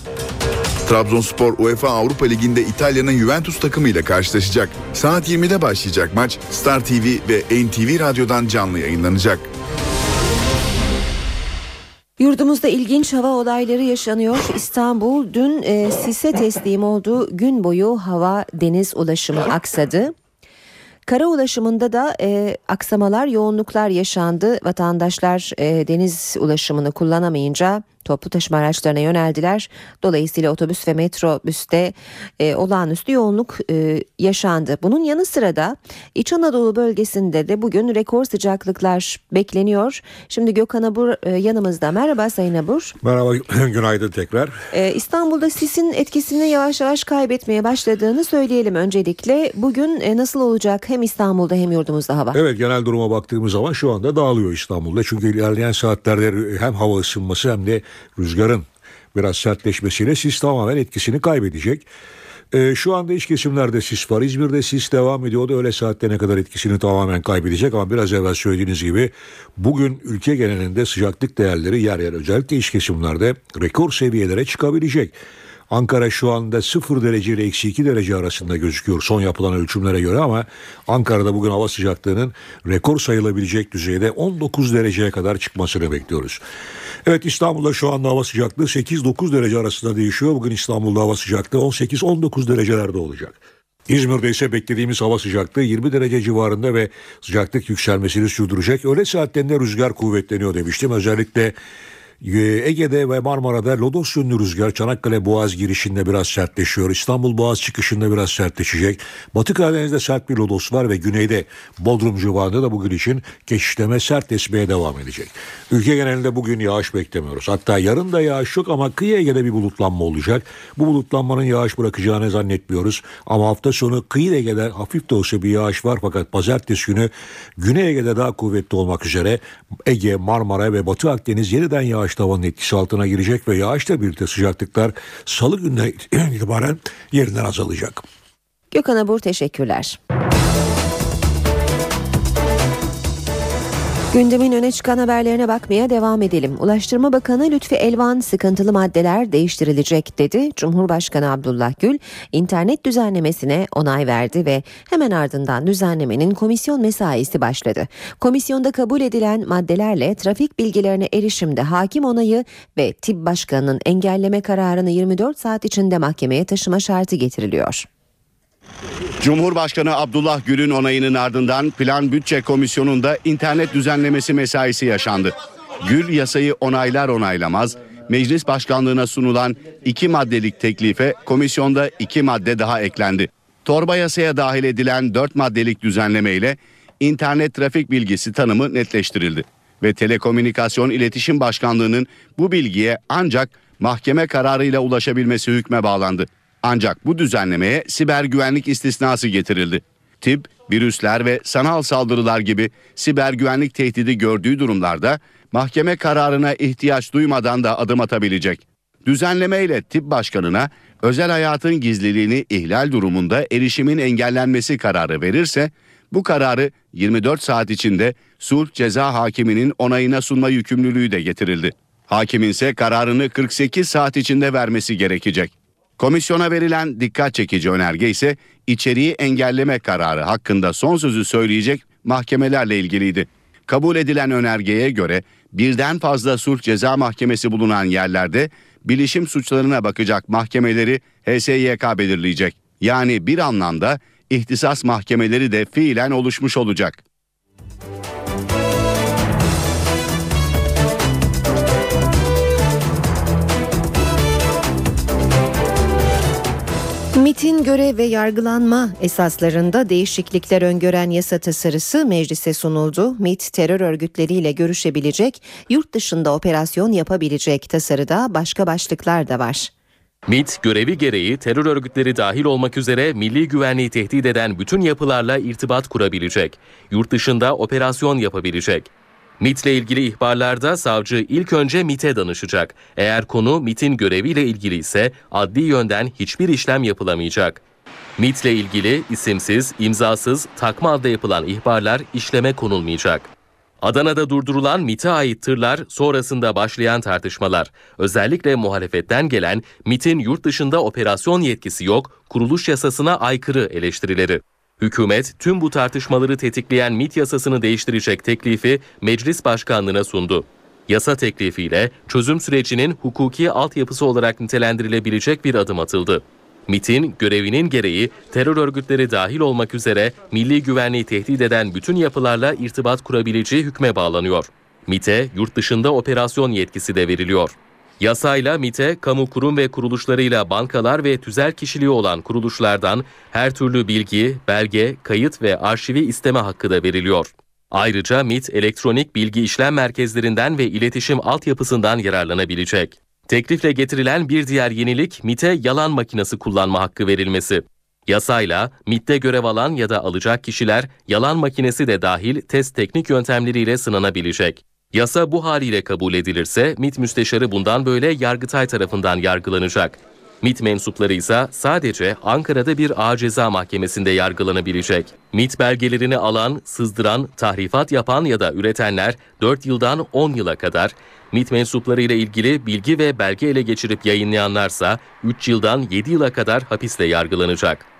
Trabzonspor UEFA Avrupa Ligi'nde İtalya'nın Juventus takımıyla karşılaşacak. Saat 20'de başlayacak maç Star TV ve NTV Radyo'dan canlı yayınlanacak. Yurdumuzda ilginç hava olayları yaşanıyor. İstanbul dün e, sise teslim olduğu gün boyu hava deniz ulaşımı aksadı. Kara ulaşımında da e, aksamalar, yoğunluklar yaşandı. Vatandaşlar e, deniz ulaşımını kullanamayınca toplu taşıma araçlarına yöneldiler. Dolayısıyla otobüs ve metrobüste e, olağanüstü yoğunluk e, yaşandı. Bunun yanı sıra da İç Anadolu bölgesinde de bugün rekor sıcaklıklar bekleniyor. Şimdi Gökhan Abur e, yanımızda. Merhaba Sayın Abur. Merhaba, günaydın tekrar. E, İstanbul'da sisin etkisini yavaş yavaş kaybetmeye başladığını söyleyelim öncelikle. Bugün e, nasıl olacak hem İstanbul'da hem yurdumuzda hava? Evet genel duruma baktığımız zaman şu anda dağılıyor İstanbul'da. Çünkü ilerleyen saatlerde hem hava ısınması hem de rüzgarın biraz sertleşmesiyle sis tamamen etkisini kaybedecek. Ee, şu anda iç kesimlerde sis var. İzmir'de sis devam ediyor. O da öyle saatte ne kadar etkisini tamamen kaybedecek. Ama biraz evvel söylediğiniz gibi bugün ülke genelinde sıcaklık değerleri yer yer özellikle iç kesimlerde rekor seviyelere çıkabilecek. Ankara şu anda 0 derece ile eksi 2 derece arasında gözüküyor son yapılan ölçümlere göre ama Ankara'da bugün hava sıcaklığının rekor sayılabilecek düzeyde 19 dereceye kadar çıkmasını bekliyoruz. Evet İstanbul'da şu anda hava sıcaklığı 8-9 derece arasında değişiyor. Bugün İstanbul'da hava sıcaklığı 18-19 derecelerde olacak. İzmir'de ise beklediğimiz hava sıcaklığı 20 derece civarında ve sıcaklık yükselmesini sürdürecek. Öğle saatlerinde rüzgar kuvvetleniyor demiştim. Özellikle Ege'de ve Marmara'da lodos yönlü rüzgar Çanakkale Boğaz girişinde biraz sertleşiyor. İstanbul Boğaz çıkışında biraz sertleşecek. Batı Karadeniz'de sert bir lodos var ve güneyde Bodrum civarında da bugün için geçişleme sert esmeye devam edecek. Ülke genelinde bugün yağış beklemiyoruz. Hatta yarın da yağış yok ama kıyı Ege'de bir bulutlanma olacak. Bu bulutlanmanın yağış bırakacağını zannetmiyoruz. Ama hafta sonu kıyı Ege'de hafif de olsa bir yağış var fakat pazartesi günü Güney Ege'de daha kuvvetli olmak üzere Ege, Marmara ve Batı Akdeniz yeniden yağış yağış tavanın etkisi altına girecek ve yağışla birlikte sıcaklıklar salı günden itibaren yerinden azalacak. Gökhan Abur teşekkürler. Gündemin öne çıkan haberlerine bakmaya devam edelim. Ulaştırma Bakanı Lütfi Elvan sıkıntılı maddeler değiştirilecek dedi. Cumhurbaşkanı Abdullah Gül internet düzenlemesine onay verdi ve hemen ardından düzenlemenin komisyon mesaisi başladı. Komisyonda kabul edilen maddelerle trafik bilgilerine erişimde hakim onayı ve tip başkanının engelleme kararını 24 saat içinde mahkemeye taşıma şartı getiriliyor. Cumhurbaşkanı Abdullah Gül'ün onayının ardından Plan Bütçe Komisyonu'nda internet düzenlemesi mesaisi yaşandı. Gül yasayı onaylar onaylamaz meclis başkanlığına sunulan iki maddelik teklife komisyonda iki madde daha eklendi. Torba yasaya dahil edilen dört maddelik düzenleme ile internet trafik bilgisi tanımı netleştirildi. Ve Telekomünikasyon İletişim Başkanlığı'nın bu bilgiye ancak mahkeme kararıyla ulaşabilmesi hükme bağlandı. Ancak bu düzenlemeye siber güvenlik istisnası getirildi. Tip, virüsler ve sanal saldırılar gibi siber güvenlik tehdidi gördüğü durumlarda mahkeme kararına ihtiyaç duymadan da adım atabilecek. Düzenleme ile tip başkanına özel hayatın gizliliğini ihlal durumunda erişimin engellenmesi kararı verirse bu kararı 24 saat içinde sulh ceza hakiminin onayına sunma yükümlülüğü de getirildi. Hakimin ise kararını 48 saat içinde vermesi gerekecek. Komisyona verilen dikkat çekici önerge ise içeriği engelleme kararı hakkında son sözü söyleyecek mahkemelerle ilgiliydi. Kabul edilen önergeye göre birden fazla sulh ceza mahkemesi bulunan yerlerde bilişim suçlarına bakacak mahkemeleri HSYK belirleyecek. Yani bir anlamda ihtisas mahkemeleri de fiilen oluşmuş olacak. MIT'in görev ve yargılanma esaslarında değişiklikler öngören yasa tasarısı meclise sunuldu. MIT terör örgütleriyle görüşebilecek, yurt dışında operasyon yapabilecek tasarıda başka başlıklar da var. MIT görevi gereği terör örgütleri dahil olmak üzere milli güvenliği tehdit eden bütün yapılarla irtibat kurabilecek, yurt dışında operasyon yapabilecek. MIT ile ilgili ihbarlarda savcı ilk önce MIT'e danışacak. Eğer konu MIT'in göreviyle ilgili ise adli yönden hiçbir işlem yapılamayacak. MIT ile ilgili isimsiz, imzasız, takma adla yapılan ihbarlar işleme konulmayacak. Adana'da durdurulan MIT'e ait tırlar sonrasında başlayan tartışmalar. Özellikle muhalefetten gelen MIT'in yurt dışında operasyon yetkisi yok, kuruluş yasasına aykırı eleştirileri. Hükümet tüm bu tartışmaları tetikleyen MIT yasasını değiştirecek teklifi meclis başkanlığına sundu. Yasa teklifiyle çözüm sürecinin hukuki altyapısı olarak nitelendirilebilecek bir adım atıldı. MIT'in görevinin gereği terör örgütleri dahil olmak üzere milli güvenliği tehdit eden bütün yapılarla irtibat kurabileceği hükme bağlanıyor. MIT'e yurt dışında operasyon yetkisi de veriliyor. Yasayla MIT'e kamu kurum ve kuruluşlarıyla bankalar ve tüzel kişiliği olan kuruluşlardan her türlü bilgi, belge, kayıt ve arşivi isteme hakkı da veriliyor. Ayrıca MIT elektronik bilgi işlem merkezlerinden ve iletişim altyapısından yararlanabilecek. Teklifle getirilen bir diğer yenilik MIT'e yalan makinesi kullanma hakkı verilmesi. Yasayla MIT'te görev alan ya da alacak kişiler yalan makinesi de dahil test teknik yöntemleriyle sınanabilecek. Yasa bu haliyle kabul edilirse MİT müsteşarı bundan böyle Yargıtay tarafından yargılanacak. MİT mensupları ise sadece Ankara'da bir ağır ceza mahkemesinde yargılanabilecek. MİT belgelerini alan, sızdıran, tahrifat yapan ya da üretenler 4 yıldan 10 yıla kadar, MİT mensupları ile ilgili bilgi ve belge ele geçirip yayınlayanlarsa 3 yıldan 7 yıla kadar hapisle yargılanacak.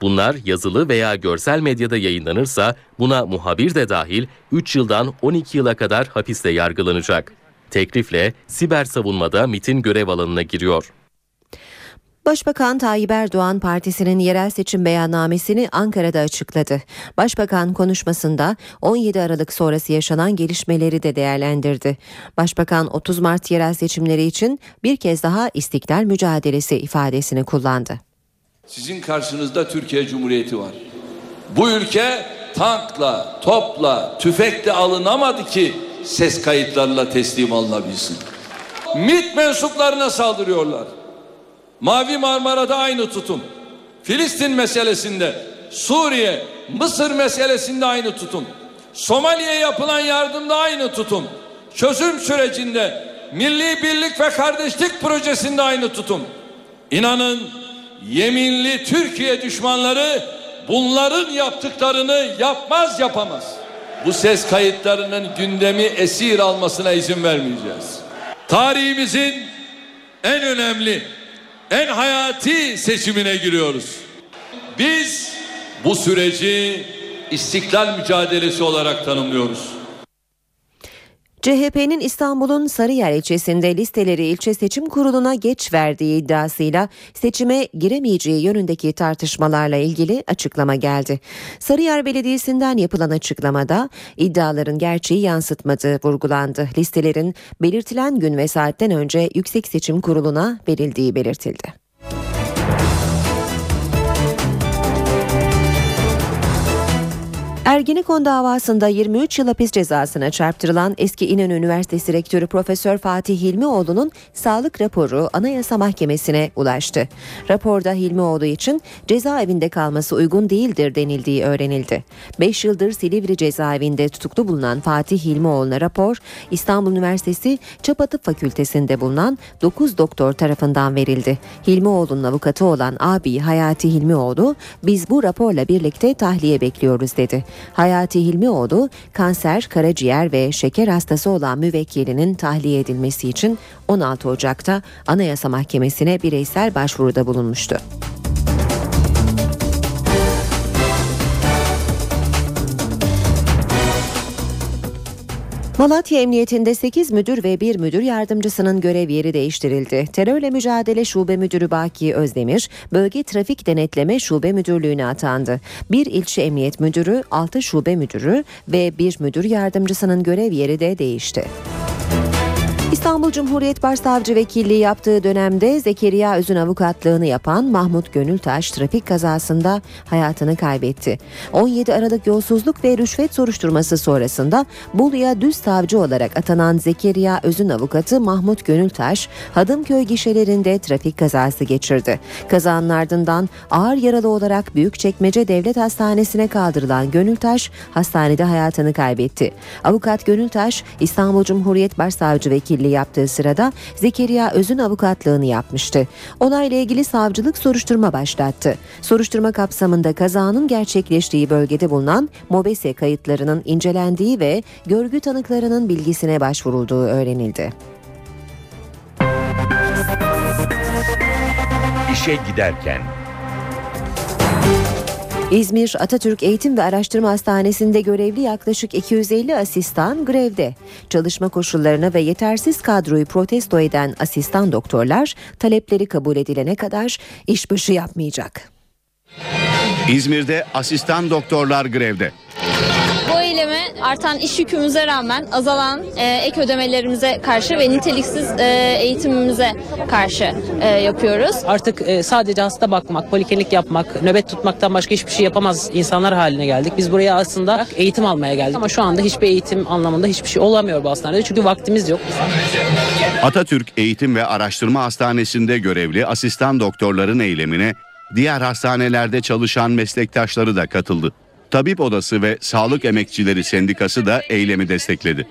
Bunlar yazılı veya görsel medyada yayınlanırsa buna muhabir de dahil 3 yıldan 12 yıla kadar hapiste yargılanacak. Teklifle siber savunmada MIT'in görev alanına giriyor. Başbakan Tayyip Erdoğan partisinin yerel seçim beyannamesini Ankara'da açıkladı. Başbakan konuşmasında 17 Aralık sonrası yaşanan gelişmeleri de değerlendirdi. Başbakan 30 Mart yerel seçimleri için bir kez daha istiklal mücadelesi ifadesini kullandı. Sizin karşınızda Türkiye Cumhuriyeti var. Bu ülke tankla, topla, tüfekle alınamadı ki ses kayıtlarıyla teslim alınabilsin. MİT mensuplarına saldırıyorlar. Mavi Marmara'da aynı tutum. Filistin meselesinde, Suriye, Mısır meselesinde aynı tutum. Somali'ye yapılan yardımda aynı tutum. Çözüm sürecinde milli birlik ve kardeşlik projesinde aynı tutum. İnanın yeminli Türkiye düşmanları bunların yaptıklarını yapmaz yapamaz. Bu ses kayıtlarının gündemi esir almasına izin vermeyeceğiz. Tarihimizin en önemli, en hayati seçimine giriyoruz. Biz bu süreci istiklal mücadelesi olarak tanımlıyoruz. CHP'nin İstanbul'un Sarıyer ilçesinde listeleri ilçe seçim kuruluna geç verdiği iddiasıyla seçime giremeyeceği yönündeki tartışmalarla ilgili açıklama geldi. Sarıyer Belediyesi'nden yapılan açıklamada iddiaların gerçeği yansıtmadığı vurgulandı. Listelerin belirtilen gün ve saatten önce Yüksek Seçim Kurulu'na verildiği belirtildi. Ergenekon davasında 23 yıl hapis cezasına çarptırılan eski İnönü Üniversitesi Rektörü Profesör Fatih Hilmioğlu'nun sağlık raporu Anayasa Mahkemesi'ne ulaştı. Raporda Hilmioğlu için cezaevinde kalması uygun değildir denildiği öğrenildi. 5 yıldır Silivri cezaevinde tutuklu bulunan Fatih Hilmioğlu'na rapor İstanbul Üniversitesi Çapa Tıp Fakültesi'nde bulunan 9 doktor tarafından verildi. Hilmioğlu'nun avukatı olan abi Hayati Hilmioğlu biz bu raporla birlikte tahliye bekliyoruz dedi. Hayati Hilmioğlu kanser, karaciğer ve şeker hastası olan müvekkilinin tahliye edilmesi için 16 Ocak'ta Anayasa Mahkemesi'ne bireysel başvuruda bulunmuştu. Malatya Emniyetinde 8 müdür ve 1 müdür yardımcısının görev yeri değiştirildi. Terörle Mücadele Şube Müdürü Baki Özdemir, Bölge Trafik Denetleme Şube Müdürlüğü'ne atandı. Bir ilçe emniyet müdürü, 6 şube müdürü ve 1 müdür yardımcısının görev yeri de değişti. İstanbul Cumhuriyet Başsavcı Vekilliği yaptığı dönemde Zekeriya Öz'ün avukatlığını yapan Mahmut Gönültaş trafik kazasında hayatını kaybetti. 17 Aralık yolsuzluk ve rüşvet soruşturması sonrasında Bolu'ya düz savcı olarak atanan Zekeriya Öz'ün avukatı Mahmut Gönültaş, Hadımköy gişelerinde trafik kazası geçirdi. Kazanın ardından ağır yaralı olarak Büyükçekmece Devlet Hastanesi'ne kaldırılan Gönültaş hastanede hayatını kaybetti. Avukat Gönültaş İstanbul Cumhuriyet Başsavcı Vekilliği yaptığı sırada Zekeriya Öz'ün avukatlığını yapmıştı. Olayla ilgili savcılık soruşturma başlattı. Soruşturma kapsamında kazanın gerçekleştiği bölgede bulunan MOBESE kayıtlarının incelendiği ve görgü tanıklarının bilgisine başvurulduğu öğrenildi. İşe giderken İzmir Atatürk Eğitim ve Araştırma Hastanesi'nde görevli yaklaşık 250 asistan grevde. Çalışma koşullarını ve yetersiz kadroyu protesto eden asistan doktorlar talepleri kabul edilene kadar işbaşı yapmayacak. İzmir'de asistan doktorlar grevde. Bu eylemi artan iş yükümüze rağmen azalan e, ek ödemelerimize karşı ve niteliksiz e, eğitimimize karşı e, yapıyoruz. Artık e, sadece hasta bakmak, poliklinik yapmak, nöbet tutmaktan başka hiçbir şey yapamaz insanlar haline geldik. Biz buraya aslında eğitim almaya geldik ama şu anda hiçbir eğitim anlamında hiçbir şey olamıyor bu hastanede çünkü vaktimiz yok. Atatürk Eğitim ve Araştırma Hastanesi'nde görevli asistan doktorların eylemine diğer hastanelerde çalışan meslektaşları da katıldı. Tabip Odası ve Sağlık Emekçileri Sendikası da eylemi destekledi.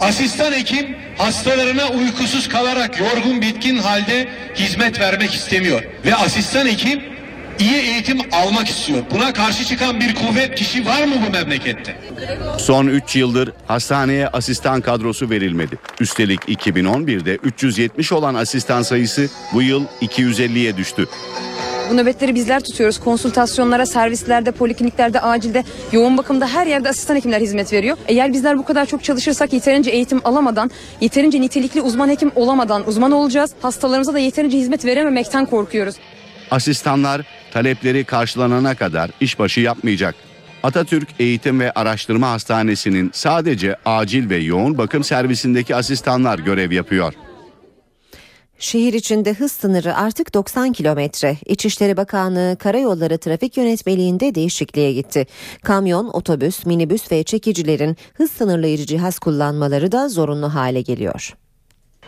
Asistan hekim hastalarına uykusuz kalarak yorgun bitkin halde hizmet vermek istemiyor. Ve asistan hekim iyi eğitim almak istiyor. Buna karşı çıkan bir kuvvet kişi var mı bu memlekette? Son 3 yıldır hastaneye asistan kadrosu verilmedi. Üstelik 2011'de 370 olan asistan sayısı bu yıl 250'ye düştü. Bu nöbetleri bizler tutuyoruz. Konsültasyonlara, servislerde, polikliniklerde, acilde, yoğun bakımda her yerde asistan hekimler hizmet veriyor. Eğer bizler bu kadar çok çalışırsak yeterince eğitim alamadan, yeterince nitelikli uzman hekim olamadan uzman olacağız. Hastalarımıza da yeterince hizmet verememekten korkuyoruz. Asistanlar talepleri karşılanana kadar işbaşı yapmayacak. Atatürk Eğitim ve Araştırma Hastanesi'nin sadece acil ve yoğun bakım servisindeki asistanlar görev yapıyor. Şehir içinde hız sınırı artık 90 kilometre. İçişleri Bakanlığı Karayolları Trafik Yönetmeliğinde değişikliğe gitti. Kamyon, otobüs, minibüs ve çekicilerin hız sınırlayıcı cihaz kullanmaları da zorunlu hale geliyor.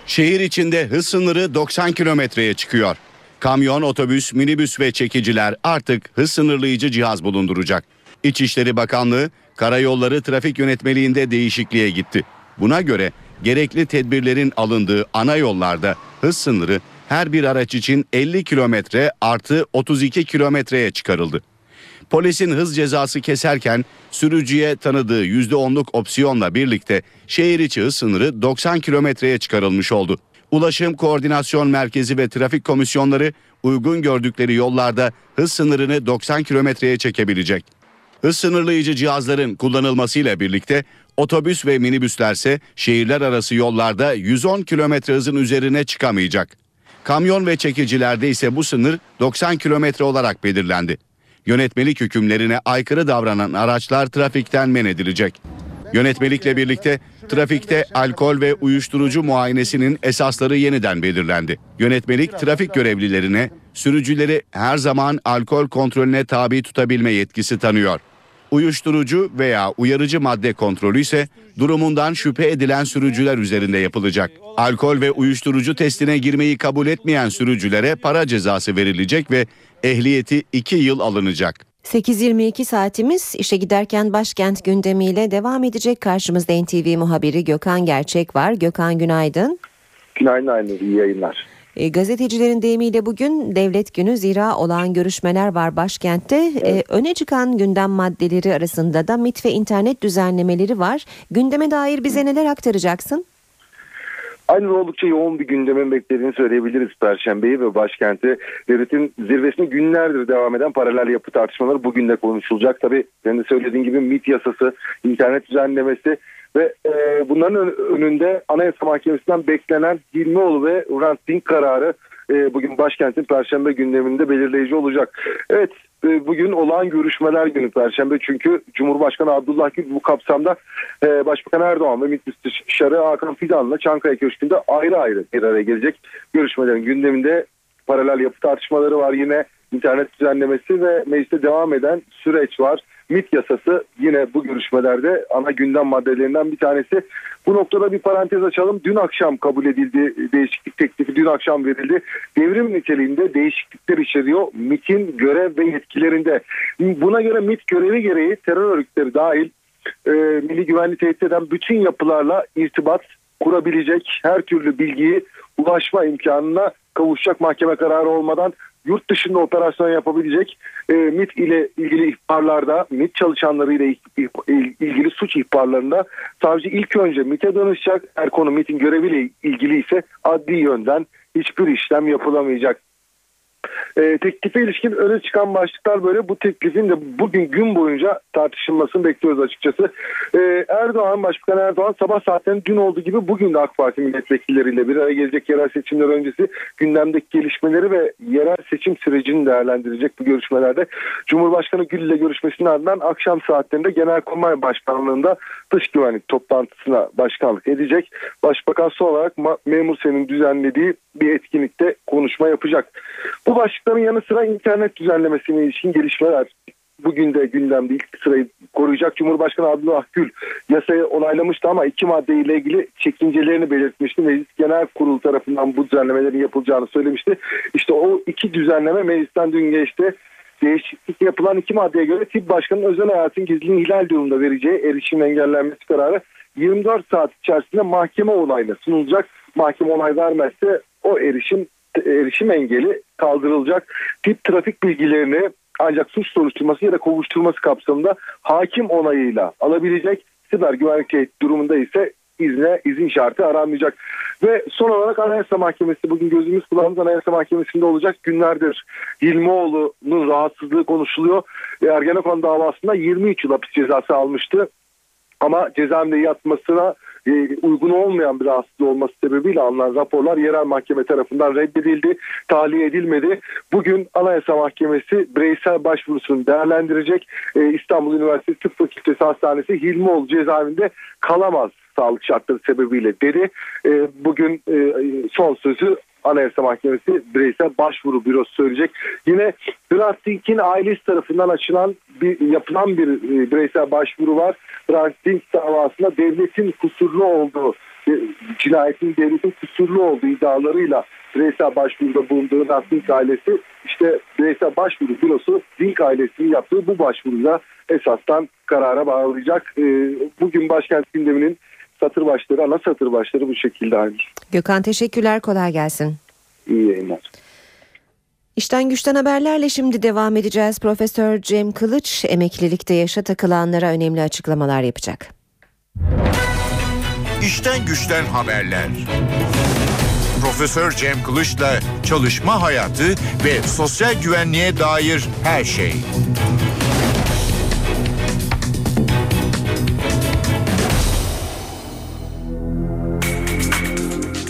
Şehir içinde hız sınırı 90 kilometreye çıkıyor. Kamyon, otobüs, minibüs ve çekiciler artık hız sınırlayıcı cihaz bulunduracak. İçişleri Bakanlığı Karayolları Trafik Yönetmeliğinde değişikliğe gitti. Buna göre gerekli tedbirlerin alındığı ana yollarda hız sınırı her bir araç için 50 kilometre artı 32 kilometreye çıkarıldı. Polisin hız cezası keserken sürücüye tanıdığı %10'luk opsiyonla birlikte şehir içi hız sınırı 90 kilometreye çıkarılmış oldu. Ulaşım Koordinasyon Merkezi ve trafik komisyonları uygun gördükleri yollarda hız sınırını 90 kilometreye çekebilecek. Hız sınırlayıcı cihazların kullanılmasıyla birlikte otobüs ve minibüslerse şehirler arası yollarda 110 kilometre hızın üzerine çıkamayacak. Kamyon ve çekicilerde ise bu sınır 90 kilometre olarak belirlendi. Yönetmelik hükümlerine aykırı davranan araçlar trafikten men edilecek. Yönetmelikle birlikte trafikte alkol ve uyuşturucu muayenesinin esasları yeniden belirlendi. Yönetmelik trafik görevlilerine sürücüleri her zaman alkol kontrolüne tabi tutabilme yetkisi tanıyor. Uyuşturucu veya uyarıcı madde kontrolü ise durumundan şüphe edilen sürücüler üzerinde yapılacak. Alkol ve uyuşturucu testine girmeyi kabul etmeyen sürücülere para cezası verilecek ve ehliyeti 2 yıl alınacak. 8.22 saatimiz işe giderken başkent gündemiyle devam edecek. Karşımızda NTV muhabiri Gökhan Gerçek var. Gökhan günaydın. Günaydın aynı iyi yayınlar. E, gazetecilerin deyimiyle bugün devlet günü zira olan görüşmeler var başkentte. E, öne çıkan gündem maddeleri arasında da MIT ve internet düzenlemeleri var. Gündeme dair bize neler aktaracaksın? Aynı oldukça yoğun bir gündemin beklediğini söyleyebiliriz Perşembeyi ve başkenti devletin zirvesini günlerdir devam eden paralel yapı tartışmaları bugün de konuşulacak. Tabii senin de söylediğin gibi MIT yasası, internet düzenlemesi ve e, bunların önünde Anayasa Mahkemesi'nden beklenen Hilmioğlu ve Hrant Dink kararı e, bugün başkentin Perşembe gündeminde belirleyici olacak. Evet e, bugün olağan görüşmeler günü Perşembe çünkü Cumhurbaşkanı Abdullah Gül bu kapsamda e, Başbakan Erdoğan ve MİT Müsteşarı Hakan Fidan'la Çankaya Köşkü'nde ayrı ayrı bir araya gelecek görüşmelerin gündeminde paralel yapı tartışmaları var yine internet düzenlemesi ve mecliste devam eden süreç var. MIT yasası yine bu görüşmelerde ana gündem maddelerinden bir tanesi. Bu noktada bir parantez açalım. Dün akşam kabul edildi değişiklik teklifi dün akşam verildi. Devrim niteliğinde değişiklikler içeriyor MIT'in görev ve yetkilerinde. Buna göre MIT görevi gereği terör örgütleri dahil e, milli güvenliği tehdit eden bütün yapılarla irtibat kurabilecek her türlü bilgiyi ulaşma imkanına kavuşacak mahkeme kararı olmadan yurt operasyon yapabilecek e, MIT ile ilgili ihbarlarda, MIT çalışanları ile ilgili suç ihbarlarında savcı ilk önce MIT'e danışacak. Eğer konu MIT'in göreviyle ilgili ise adli yönden hiçbir işlem yapılamayacak. E, teklife ilişkin öne çıkan başlıklar böyle. Bu teklifin de bugün gün boyunca tartışılmasını bekliyoruz açıkçası. E, Erdoğan, Başbakan Erdoğan sabah saatlerinde dün olduğu gibi bugün de AK Parti milletvekilleriyle bir araya gelecek yerel seçimler öncesi gündemdeki gelişmeleri ve yerel seçim sürecini değerlendirecek bu görüşmelerde. Cumhurbaşkanı Gül ile görüşmesinin ardından akşam saatlerinde Genelkurmay Başkanlığı'nda dış güvenlik toplantısına başkanlık edecek. Başbakan son olarak Memur Sen'in düzenlediği bir etkinlikte konuşma yapacak. Bu başlıkların yanı sıra internet düzenlemesine ilişkin gelişmeler bugün de gündemde ilk sırayı koruyacak. Cumhurbaşkanı Abdullah Gül yasayı onaylamıştı ama iki maddeyle ilgili çekincelerini belirtmişti. Meclis Genel Kurulu tarafından bu düzenlemelerin yapılacağını söylemişti. İşte o iki düzenleme meclisten dün geçti. Değişiklik yapılan iki maddeye göre tip başkanının özel hayatın gizliliğini ihlal durumunda vereceği erişim engellenmesi kararı 24 saat içerisinde mahkeme onayla sunulacak. Mahkeme onay vermezse o erişim erişim engeli kaldırılacak. Tip trafik bilgilerini ancak suç soruşturması ya da kovuşturması kapsamında hakim onayıyla alabilecek. Siber güvenlik durumunda ise izne izin şartı aranmayacak. Ve son olarak Anayasa Mahkemesi bugün gözümüz kulağımız Anayasa Mahkemesi'nde olacak günlerdir Hilmioğlu'nun rahatsızlığı konuşuluyor. Ergenekon davasında 23 yıl hapis cezası almıştı. Ama cezaevinde yatmasına uygun olmayan bir rahatsızlığı olması sebebiyle alınan raporlar yerel mahkeme tarafından reddedildi, tahliye edilmedi. Bugün Anayasa Mahkemesi bireysel başvurusunu değerlendirecek. E, İstanbul Üniversitesi Tıp Fakültesi Hastanesi Hilmioğlu cezaevinde kalamaz sağlık şartları sebebiyle dedi. E, bugün e, son sözü Anayasa Mahkemesi bireysel başvuru bürosu söyleyecek. Yine Hrant Dink'in ailesi tarafından açılan bir yapılan bir e, bireysel başvuru var. Hrant davasında devletin kusurlu olduğu e, cinayetin devletin kusurlu olduğu iddialarıyla bireysel başvuruda bulunduğu Hrant Dink ailesi işte bireysel başvuru bürosu Dink ailesinin yaptığı bu başvuruda esastan karara bağlayacak. E, bugün başkent gündeminin satır başları, ana satır başları bu şekilde aynı. Gökhan teşekkürler kolay gelsin. İyi yayınlar. İşten güçten haberlerle şimdi devam edeceğiz. Profesör Cem Kılıç emeklilikte yaşa takılanlara önemli açıklamalar yapacak. İşten güçten haberler. Profesör Cem Kılıç'la çalışma hayatı ve sosyal güvenliğe dair her şey.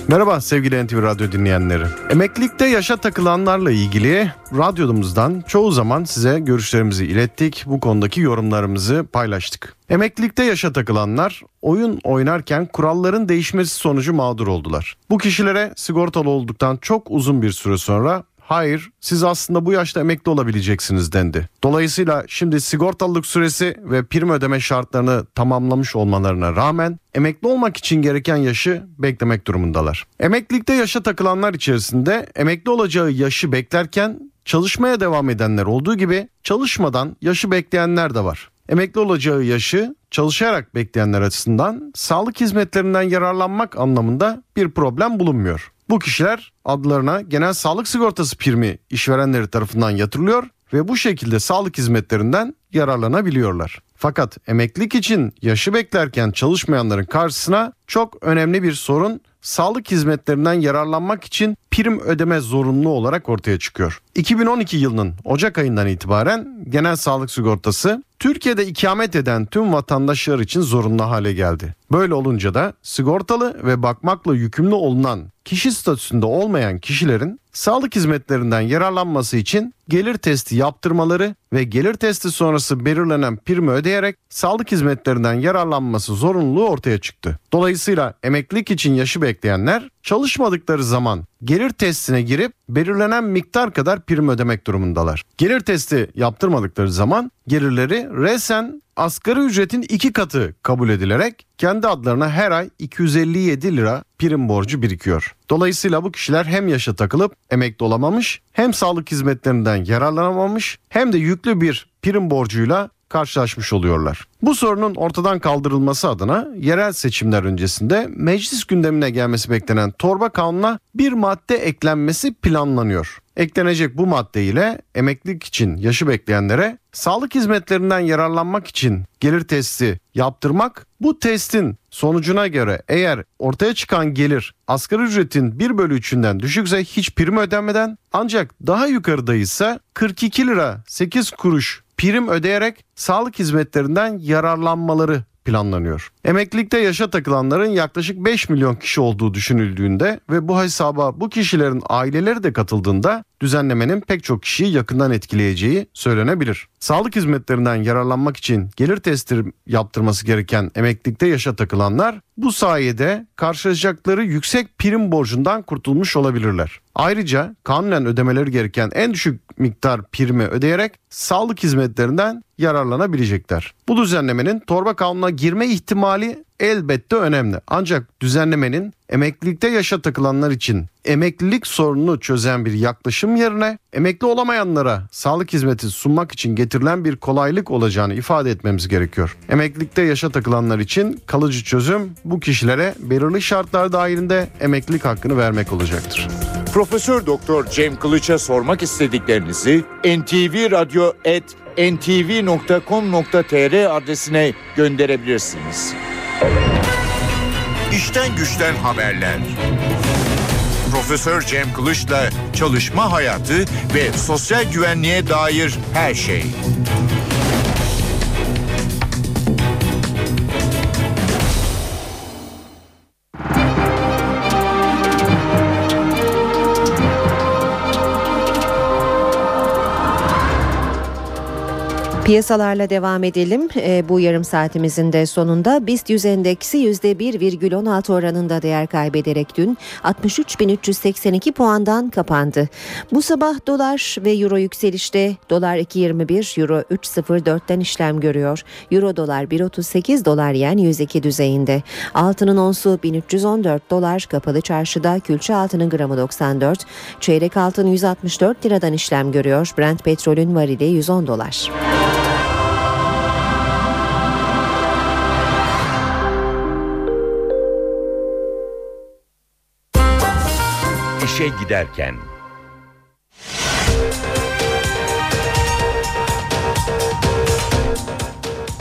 Merhaba sevgili NTV Radyo dinleyenleri. Emeklilikte yaşa takılanlarla ilgili radyomuzdan çoğu zaman size görüşlerimizi ilettik. Bu konudaki yorumlarımızı paylaştık. Emeklilikte yaşa takılanlar oyun oynarken kuralların değişmesi sonucu mağdur oldular. Bu kişilere sigortalı olduktan çok uzun bir süre sonra Hayır, siz aslında bu yaşta emekli olabileceksiniz dendi. Dolayısıyla şimdi sigortalılık süresi ve prim ödeme şartlarını tamamlamış olmalarına rağmen emekli olmak için gereken yaşı beklemek durumundalar. Emeklilikte yaşa takılanlar içerisinde emekli olacağı yaşı beklerken çalışmaya devam edenler olduğu gibi çalışmadan yaşı bekleyenler de var. Emekli olacağı yaşı çalışarak bekleyenler açısından sağlık hizmetlerinden yararlanmak anlamında bir problem bulunmuyor. Bu kişiler adlarına genel sağlık sigortası primi işverenleri tarafından yatırılıyor ve bu şekilde sağlık hizmetlerinden yararlanabiliyorlar. Fakat emeklilik için yaşı beklerken çalışmayanların karşısına çok önemli bir sorun sağlık hizmetlerinden yararlanmak için prim ödeme zorunlu olarak ortaya çıkıyor. 2012 yılının Ocak ayından itibaren genel sağlık sigortası Türkiye'de ikamet eden tüm vatandaşlar için zorunlu hale geldi. Böyle olunca da sigortalı ve bakmakla yükümlü olunan kişi statüsünde olmayan kişilerin sağlık hizmetlerinden yararlanması için gelir testi yaptırmaları ve gelir testi sonrası belirlenen primi ödeyerek sağlık hizmetlerinden yararlanması zorunluluğu ortaya çıktı. Dolayısıyla emeklilik için yaşı bekleyenler çalışmadıkları zaman gelir testine girip belirlenen miktar kadar prim ödemek durumundalar. Gelir testi yaptırmadıkları zaman gelirleri resen asgari ücretin iki katı kabul edilerek kendi adlarına her ay 257 lira prim borcu birikiyor. Dolayısıyla bu kişiler hem yaşa takılıp emekli olamamış, hem sağlık hizmetlerinden yararlanamamış, hem de yüklü bir prim borcuyla karşılaşmış oluyorlar. Bu sorunun ortadan kaldırılması adına yerel seçimler öncesinde meclis gündemine gelmesi beklenen torba kanuna bir madde eklenmesi planlanıyor. Eklenecek bu madde ile emeklilik için yaşı bekleyenlere sağlık hizmetlerinden yararlanmak için gelir testi yaptırmak bu testin sonucuna göre eğer ortaya çıkan gelir asgari ücretin 1 bölü 3'ünden düşükse hiç prim ödenmeden ancak daha yukarıdaysa 42 lira 8 kuruş prim ödeyerek sağlık hizmetlerinden yararlanmaları planlanıyor. Emeklilikte yaşa takılanların yaklaşık 5 milyon kişi olduğu düşünüldüğünde ve bu hesaba bu kişilerin aileleri de katıldığında düzenlemenin pek çok kişiyi yakından etkileyeceği söylenebilir. Sağlık hizmetlerinden yararlanmak için gelir testi yaptırması gereken emeklilikte yaşa takılanlar bu sayede karşılaşacakları yüksek prim borcundan kurtulmuş olabilirler. Ayrıca kanunen ödemeleri gereken en düşük miktar primi ödeyerek sağlık hizmetlerinden yararlanabilecekler. Bu düzenlemenin torba kanuna girme ihtimali elbette önemli. Ancak düzenlemenin emeklilikte yaşa takılanlar için emeklilik sorununu çözen bir yaklaşım yerine emekli olamayanlara sağlık hizmeti sunmak için getirilen bir kolaylık olacağını ifade etmemiz gerekiyor. Emeklilikte yaşa takılanlar için kalıcı çözüm bu kişilere belirli şartlar dahilinde emeklilik hakkını vermek olacaktır. Profesör Doktor Cem Kılıç'a sormak istediklerinizi ntvradio@ntv.com.tr adresine gönderebilirsiniz. İşten güçten haberler. Profesör Cem Kılıç'la çalışma hayatı ve sosyal güvenliğe dair her şey. Piyasalarla devam edelim. E, bu yarım saatimizin de sonunda BIST 100 endeksi %1,16 oranında değer kaybederek dün 63.382 puandan kapandı. Bu sabah dolar ve euro yükselişte dolar 2.21, euro 3.04'ten işlem görüyor. Euro dolar 1.38, dolar yen 102 düzeyinde. Altının onsu 1314 dolar, kapalı çarşıda külçe altının gramı 94, çeyrek altın 164 liradan işlem görüyor. Brent petrolün varili 110 dolar. İşe giderken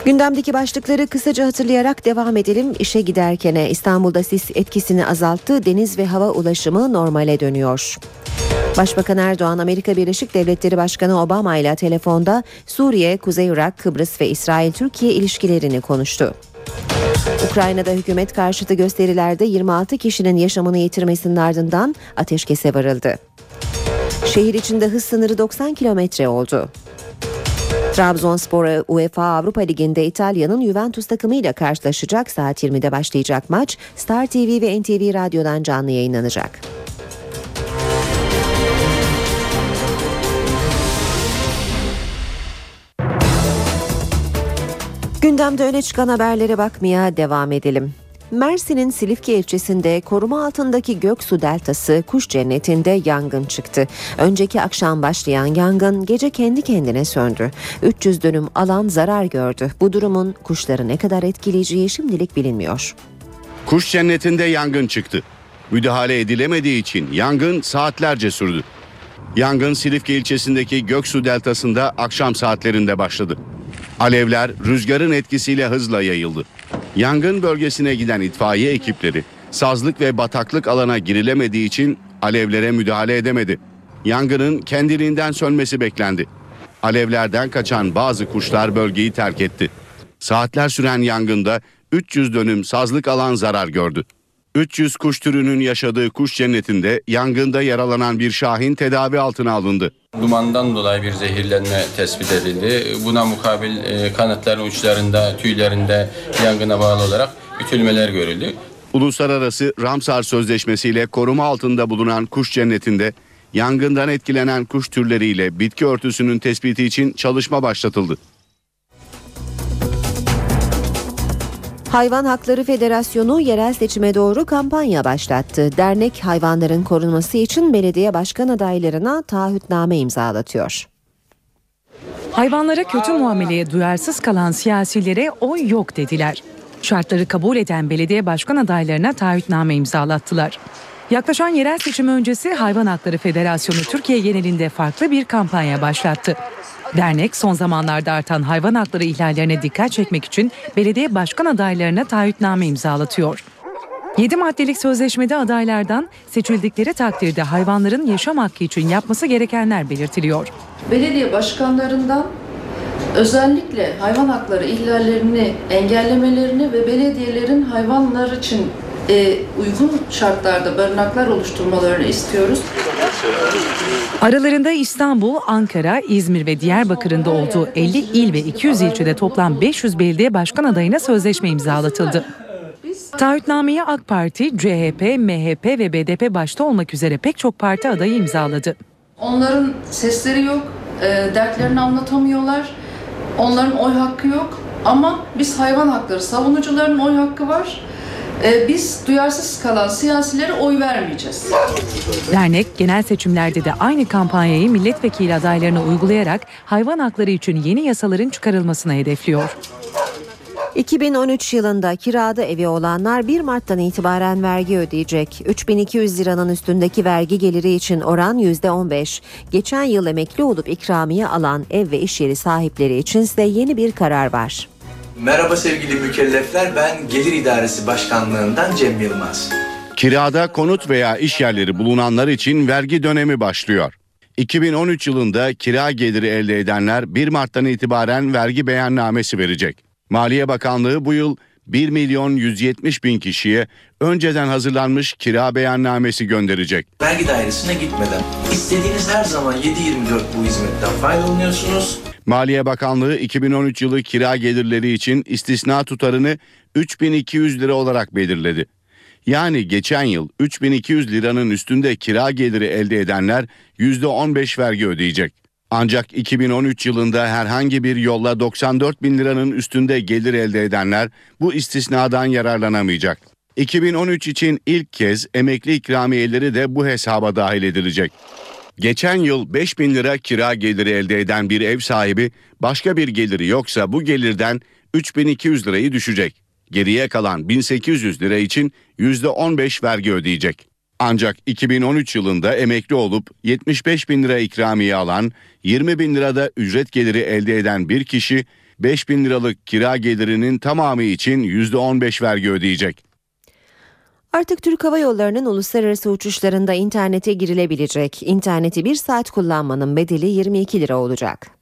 Gündemdeki başlıkları kısaca hatırlayarak devam edelim. İşe giderkene İstanbul'da sis etkisini azalttı. Deniz ve hava ulaşımı normale dönüyor. Başbakan Erdoğan Amerika Birleşik Devletleri Başkanı Obama ile telefonda Suriye, Kuzey Irak, Kıbrıs ve İsrail-Türkiye ilişkilerini konuştu. Ukrayna'da hükümet karşıtı gösterilerde 26 kişinin yaşamını yitirmesinin ardından ateşkese varıldı. Şehir içinde hız sınırı 90 kilometre oldu. Trabzonspor UEFA Avrupa Ligi'nde İtalya'nın Juventus takımıyla karşılaşacak. Saat 20'de başlayacak maç Star TV ve NTV Radyo'dan canlı yayınlanacak. Gündemde öne çıkan haberlere bakmaya devam edelim. Mersin'in Silifke ilçesinde koruma altındaki Göksu Deltası kuş cennetinde yangın çıktı. Önceki akşam başlayan yangın gece kendi kendine söndü. 300 dönüm alan zarar gördü. Bu durumun kuşları ne kadar etkileyeceği şimdilik bilinmiyor. Kuş cennetinde yangın çıktı. Müdahale edilemediği için yangın saatlerce sürdü. Yangın Silifke ilçesindeki Göksu Deltası'nda akşam saatlerinde başladı. Alevler rüzgarın etkisiyle hızla yayıldı. Yangın bölgesine giden itfaiye ekipleri sazlık ve bataklık alana girilemediği için alevlere müdahale edemedi. Yangının kendiliğinden sönmesi beklendi. Alevlerden kaçan bazı kuşlar bölgeyi terk etti. Saatler süren yangında 300 dönüm sazlık alan zarar gördü. 300 kuş türünün yaşadığı kuş cennetinde yangında yaralanan bir şahin tedavi altına alındı. Dumandan dolayı bir zehirlenme tespit edildi. Buna mukabil e, kanatların uçlarında, tüylerinde yangına bağlı olarak ütülmeler görüldü. Uluslararası Ramsar Sözleşmesi ile koruma altında bulunan kuş cennetinde yangından etkilenen kuş türleriyle bitki örtüsünün tespiti için çalışma başlatıldı. Hayvan Hakları Federasyonu yerel seçime doğru kampanya başlattı. Dernek hayvanların korunması için belediye başkan adaylarına taahhütname imzalatıyor. Hayvanlara kötü muameleye duyarsız kalan siyasilere oy yok dediler. Şartları kabul eden belediye başkan adaylarına taahhütname imzalattılar. Yaklaşan yerel seçim öncesi Hayvan Hakları Federasyonu Türkiye genelinde farklı bir kampanya başlattı. Dernek son zamanlarda artan hayvan hakları ihlallerine dikkat çekmek için belediye başkan adaylarına taahhütname imzalatıyor. 7 maddelik sözleşmede adaylardan seçildikleri takdirde hayvanların yaşam hakkı için yapması gerekenler belirtiliyor. belediye başkanlarından özellikle hayvan hakları ihlallerini engellemelerini ve belediyelerin hayvanlar için e, uygun şartlarda barınaklar oluşturmalarını istiyoruz. Aralarında İstanbul, Ankara, İzmir ve Diyarbakır'ın da olduğu 50 il ve 200 ilçede toplam 500 belediye başkan adayına sözleşme imzalatıldı. Taahhütnameyi AK Parti, CHP, MHP ve BDP başta olmak üzere pek çok parti adayı imzaladı. Onların sesleri yok, e, dertlerini anlatamıyorlar, onların oy hakkı yok. Ama biz hayvan hakları savunucuların oy hakkı var. E, biz duyarsız kalan siyasilere oy vermeyeceğiz. Dernek genel seçimlerde de aynı kampanyayı milletvekili adaylarına uygulayarak hayvan hakları için yeni yasaların çıkarılmasını hedefliyor. 2013 yılında kirada evi olanlar 1 Mart'tan itibaren vergi ödeyecek. 3200 liranın üstündeki vergi geliri için oran %15. Geçen yıl emekli olup ikramiye alan ev ve iş yeri sahipleri için ise yeni bir karar var. Merhaba sevgili mükellefler, ben Gelir İdaresi Başkanlığından Cem Yılmaz. Kirada konut veya iş yerleri bulunanlar için vergi dönemi başlıyor. 2013 yılında kira geliri elde edenler 1 Mart'tan itibaren vergi beyannamesi verecek. Maliye Bakanlığı bu yıl 1 milyon 170 bin kişiye önceden hazırlanmış kira beyannamesi gönderecek. Vergi dairesine gitmeden istediğiniz her zaman 7-24 bu hizmetten faydalanıyorsunuz. Maliye Bakanlığı 2013 yılı kira gelirleri için istisna tutarını 3200 lira olarak belirledi. Yani geçen yıl 3200 liranın üstünde kira geliri elde edenler %15 vergi ödeyecek. Ancak 2013 yılında herhangi bir yolla 94 bin liranın üstünde gelir elde edenler bu istisnadan yararlanamayacak. 2013 için ilk kez emekli ikramiyeleri de bu hesaba dahil edilecek. Geçen yıl 5 bin lira kira geliri elde eden bir ev sahibi başka bir geliri yoksa bu gelirden 3200 lirayı düşecek. Geriye kalan 1800 lira için %15 vergi ödeyecek. Ancak 2013 yılında emekli olup 75 bin lira ikramiye alan, 20 bin lirada ücret geliri elde eden bir kişi 5 bin liralık kira gelirinin tamamı için %15 vergi ödeyecek. Artık Türk Hava Yolları'nın uluslararası uçuşlarında internete girilebilecek. İnterneti bir saat kullanmanın bedeli 22 lira olacak.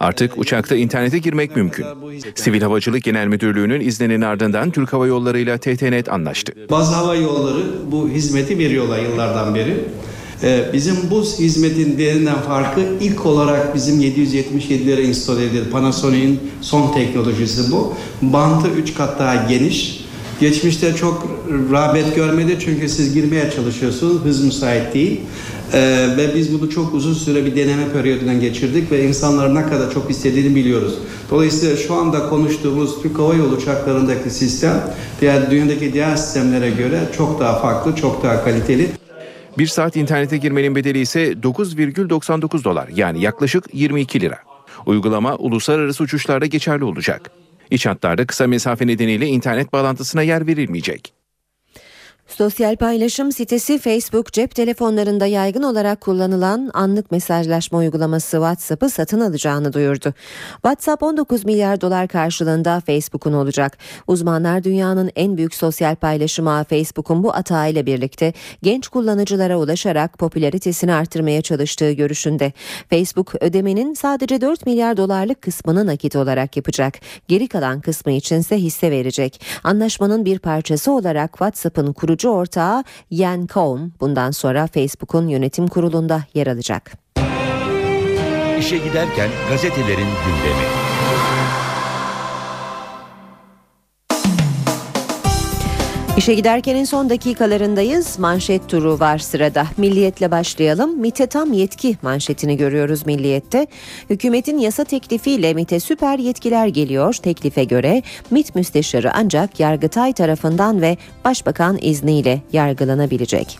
Artık uçakta internete girmek mümkün. Sivil Havacılık Genel Müdürlüğü'nün izninin ardından Türk Hava Yolları ile TTNet anlaştı. Bazı hava yolları bu hizmeti veriyorlar yıllardan beri. Ee, bizim bu hizmetin diğerinden farkı ilk olarak bizim 777'lere install edildi. Panasonic'in son teknolojisi bu. Bantı 3 kat daha geniş. Geçmişte çok rağbet görmedi çünkü siz girmeye çalışıyorsunuz. Hız müsait değil. Ee, ve biz bunu çok uzun süre bir deneme periyodundan geçirdik ve insanların ne kadar çok istediğini biliyoruz. Dolayısıyla şu anda konuştuğumuz Türk Hava Yolu uçaklarındaki sistem diğer dünyadaki diğer sistemlere göre çok daha farklı, çok daha kaliteli. Bir saat internete girmenin bedeli ise 9,99 dolar yani yaklaşık 22 lira. Uygulama uluslararası uçuşlarda geçerli olacak. İç hatlarda kısa mesafe nedeniyle internet bağlantısına yer verilmeyecek. Sosyal paylaşım sitesi Facebook cep telefonlarında yaygın olarak kullanılan anlık mesajlaşma uygulaması WhatsApp'ı satın alacağını duyurdu. WhatsApp 19 milyar dolar karşılığında Facebook'un olacak. Uzmanlar dünyanın en büyük sosyal paylaşım ağı Facebook'un bu atağıyla birlikte genç kullanıcılara ulaşarak popülaritesini artırmaya çalıştığı görüşünde. Facebook ödemenin sadece 4 milyar dolarlık kısmını nakit olarak yapacak. Geri kalan kısmı içinse hisse verecek. Anlaşmanın bir parçası olarak WhatsApp'ın kurucu kurucu ortağı Yan Koum bundan sonra Facebook'un yönetim kurulunda yer alacak. İşe giderken gazetelerin gündemi. İşe giderkenin son dakikalarındayız. Manşet turu var sırada. Milliyetle başlayalım. MİT'e tam yetki manşetini görüyoruz Milliyet'te. Hükümetin yasa teklifiyle MİT'e süper yetkiler geliyor. Teklife göre MİT müsteşarı ancak Yargıtay tarafından ve Başbakan izniyle yargılanabilecek.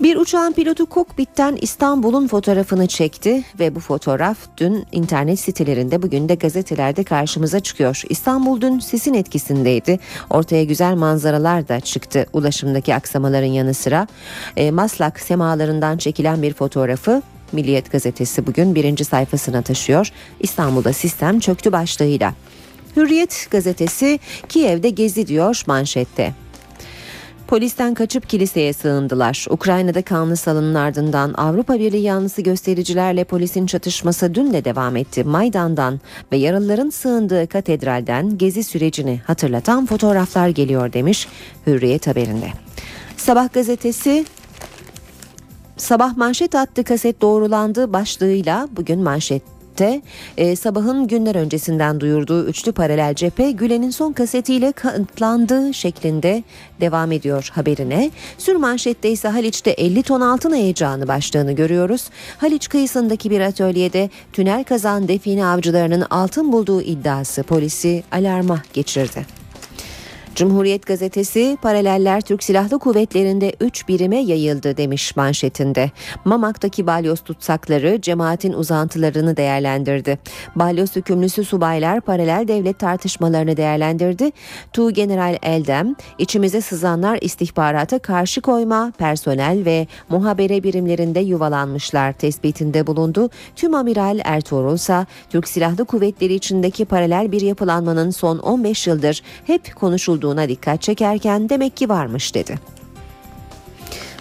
Bir uçağın pilotu kokpitten İstanbul'un fotoğrafını çekti ve bu fotoğraf dün internet sitelerinde bugün de gazetelerde karşımıza çıkıyor. İstanbul dün sisin etkisindeydi. Ortaya güzel manzaralar da çıktı ulaşımdaki aksamaların yanı sıra. E, Maslak semalarından çekilen bir fotoğrafı Milliyet gazetesi bugün birinci sayfasına taşıyor. İstanbul'da sistem çöktü başlığıyla. Hürriyet gazetesi Kiev'de gezi diyor manşette. Polisten kaçıp kiliseye sığındılar. Ukrayna'da kanlı salının ardından Avrupa Birliği yanlısı göstericilerle polisin çatışması dün de devam etti. Maydan'dan ve yaralıların sığındığı katedralden gezi sürecini hatırlatan fotoğraflar geliyor demiş Hürriyet haberinde. Sabah gazetesi Sabah manşet attı kaset doğrulandı başlığıyla bugün manşet Hürriyet'te e, sabahın günler öncesinden duyurduğu üçlü paralel cephe Gülen'in son kasetiyle kanıtlandığı şeklinde devam ediyor haberine. Sür manşette ise Haliç'te 50 ton altın heyecanı başlığını görüyoruz. Haliç kıyısındaki bir atölyede tünel kazan define avcılarının altın bulduğu iddiası polisi alarma geçirdi. Cumhuriyet gazetesi paraleller Türk Silahlı Kuvvetleri'nde 3 birime yayıldı demiş manşetinde. Mamak'taki balyoz tutsakları cemaatin uzantılarını değerlendirdi. Balyoz hükümlüsü subaylar paralel devlet tartışmalarını değerlendirdi. Tu General Eldem, içimize sızanlar istihbarata karşı koyma, personel ve muhabere birimlerinde yuvalanmışlar tespitinde bulundu. Tüm Amiral Ertuğrul ise Türk Silahlı Kuvvetleri içindeki paralel bir yapılanmanın son 15 yıldır hep konuşulduğu olduğuna dikkat çekerken demek ki varmış dedi.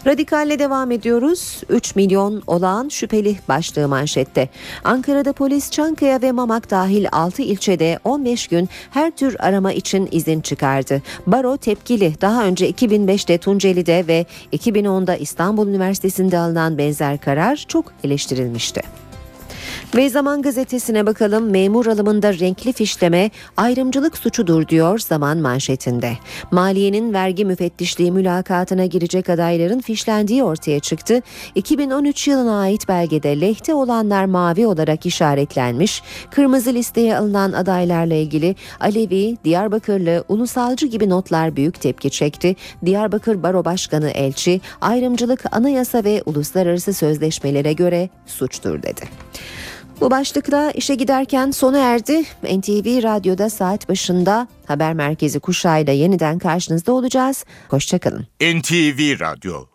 Radikalle devam ediyoruz. 3 milyon olağan şüpheli başlığı manşette. Ankara'da polis Çankaya ve Mamak dahil 6 ilçede 15 gün her tür arama için izin çıkardı. Baro tepkili. Daha önce 2005'te Tunceli'de ve 2010'da İstanbul Üniversitesi'nde alınan benzer karar çok eleştirilmişti. Ve Zaman Gazetesi'ne bakalım memur alımında renkli fişleme ayrımcılık suçudur diyor Zaman manşetinde. Maliyenin vergi müfettişliği mülakatına girecek adayların fişlendiği ortaya çıktı. 2013 yılına ait belgede lehte olanlar mavi olarak işaretlenmiş. Kırmızı listeye alınan adaylarla ilgili Alevi, Diyarbakırlı, Ulusalcı gibi notlar büyük tepki çekti. Diyarbakır Baro Başkanı Elçi, ayrımcılık anayasa ve uluslararası sözleşmelere göre suçtur dedi. Bu başlıkla işe giderken sona erdi. NTV Radyo'da saat başında haber merkezi kuşağıyla yeniden karşınızda olacağız. Hoşçakalın. NTV Radyo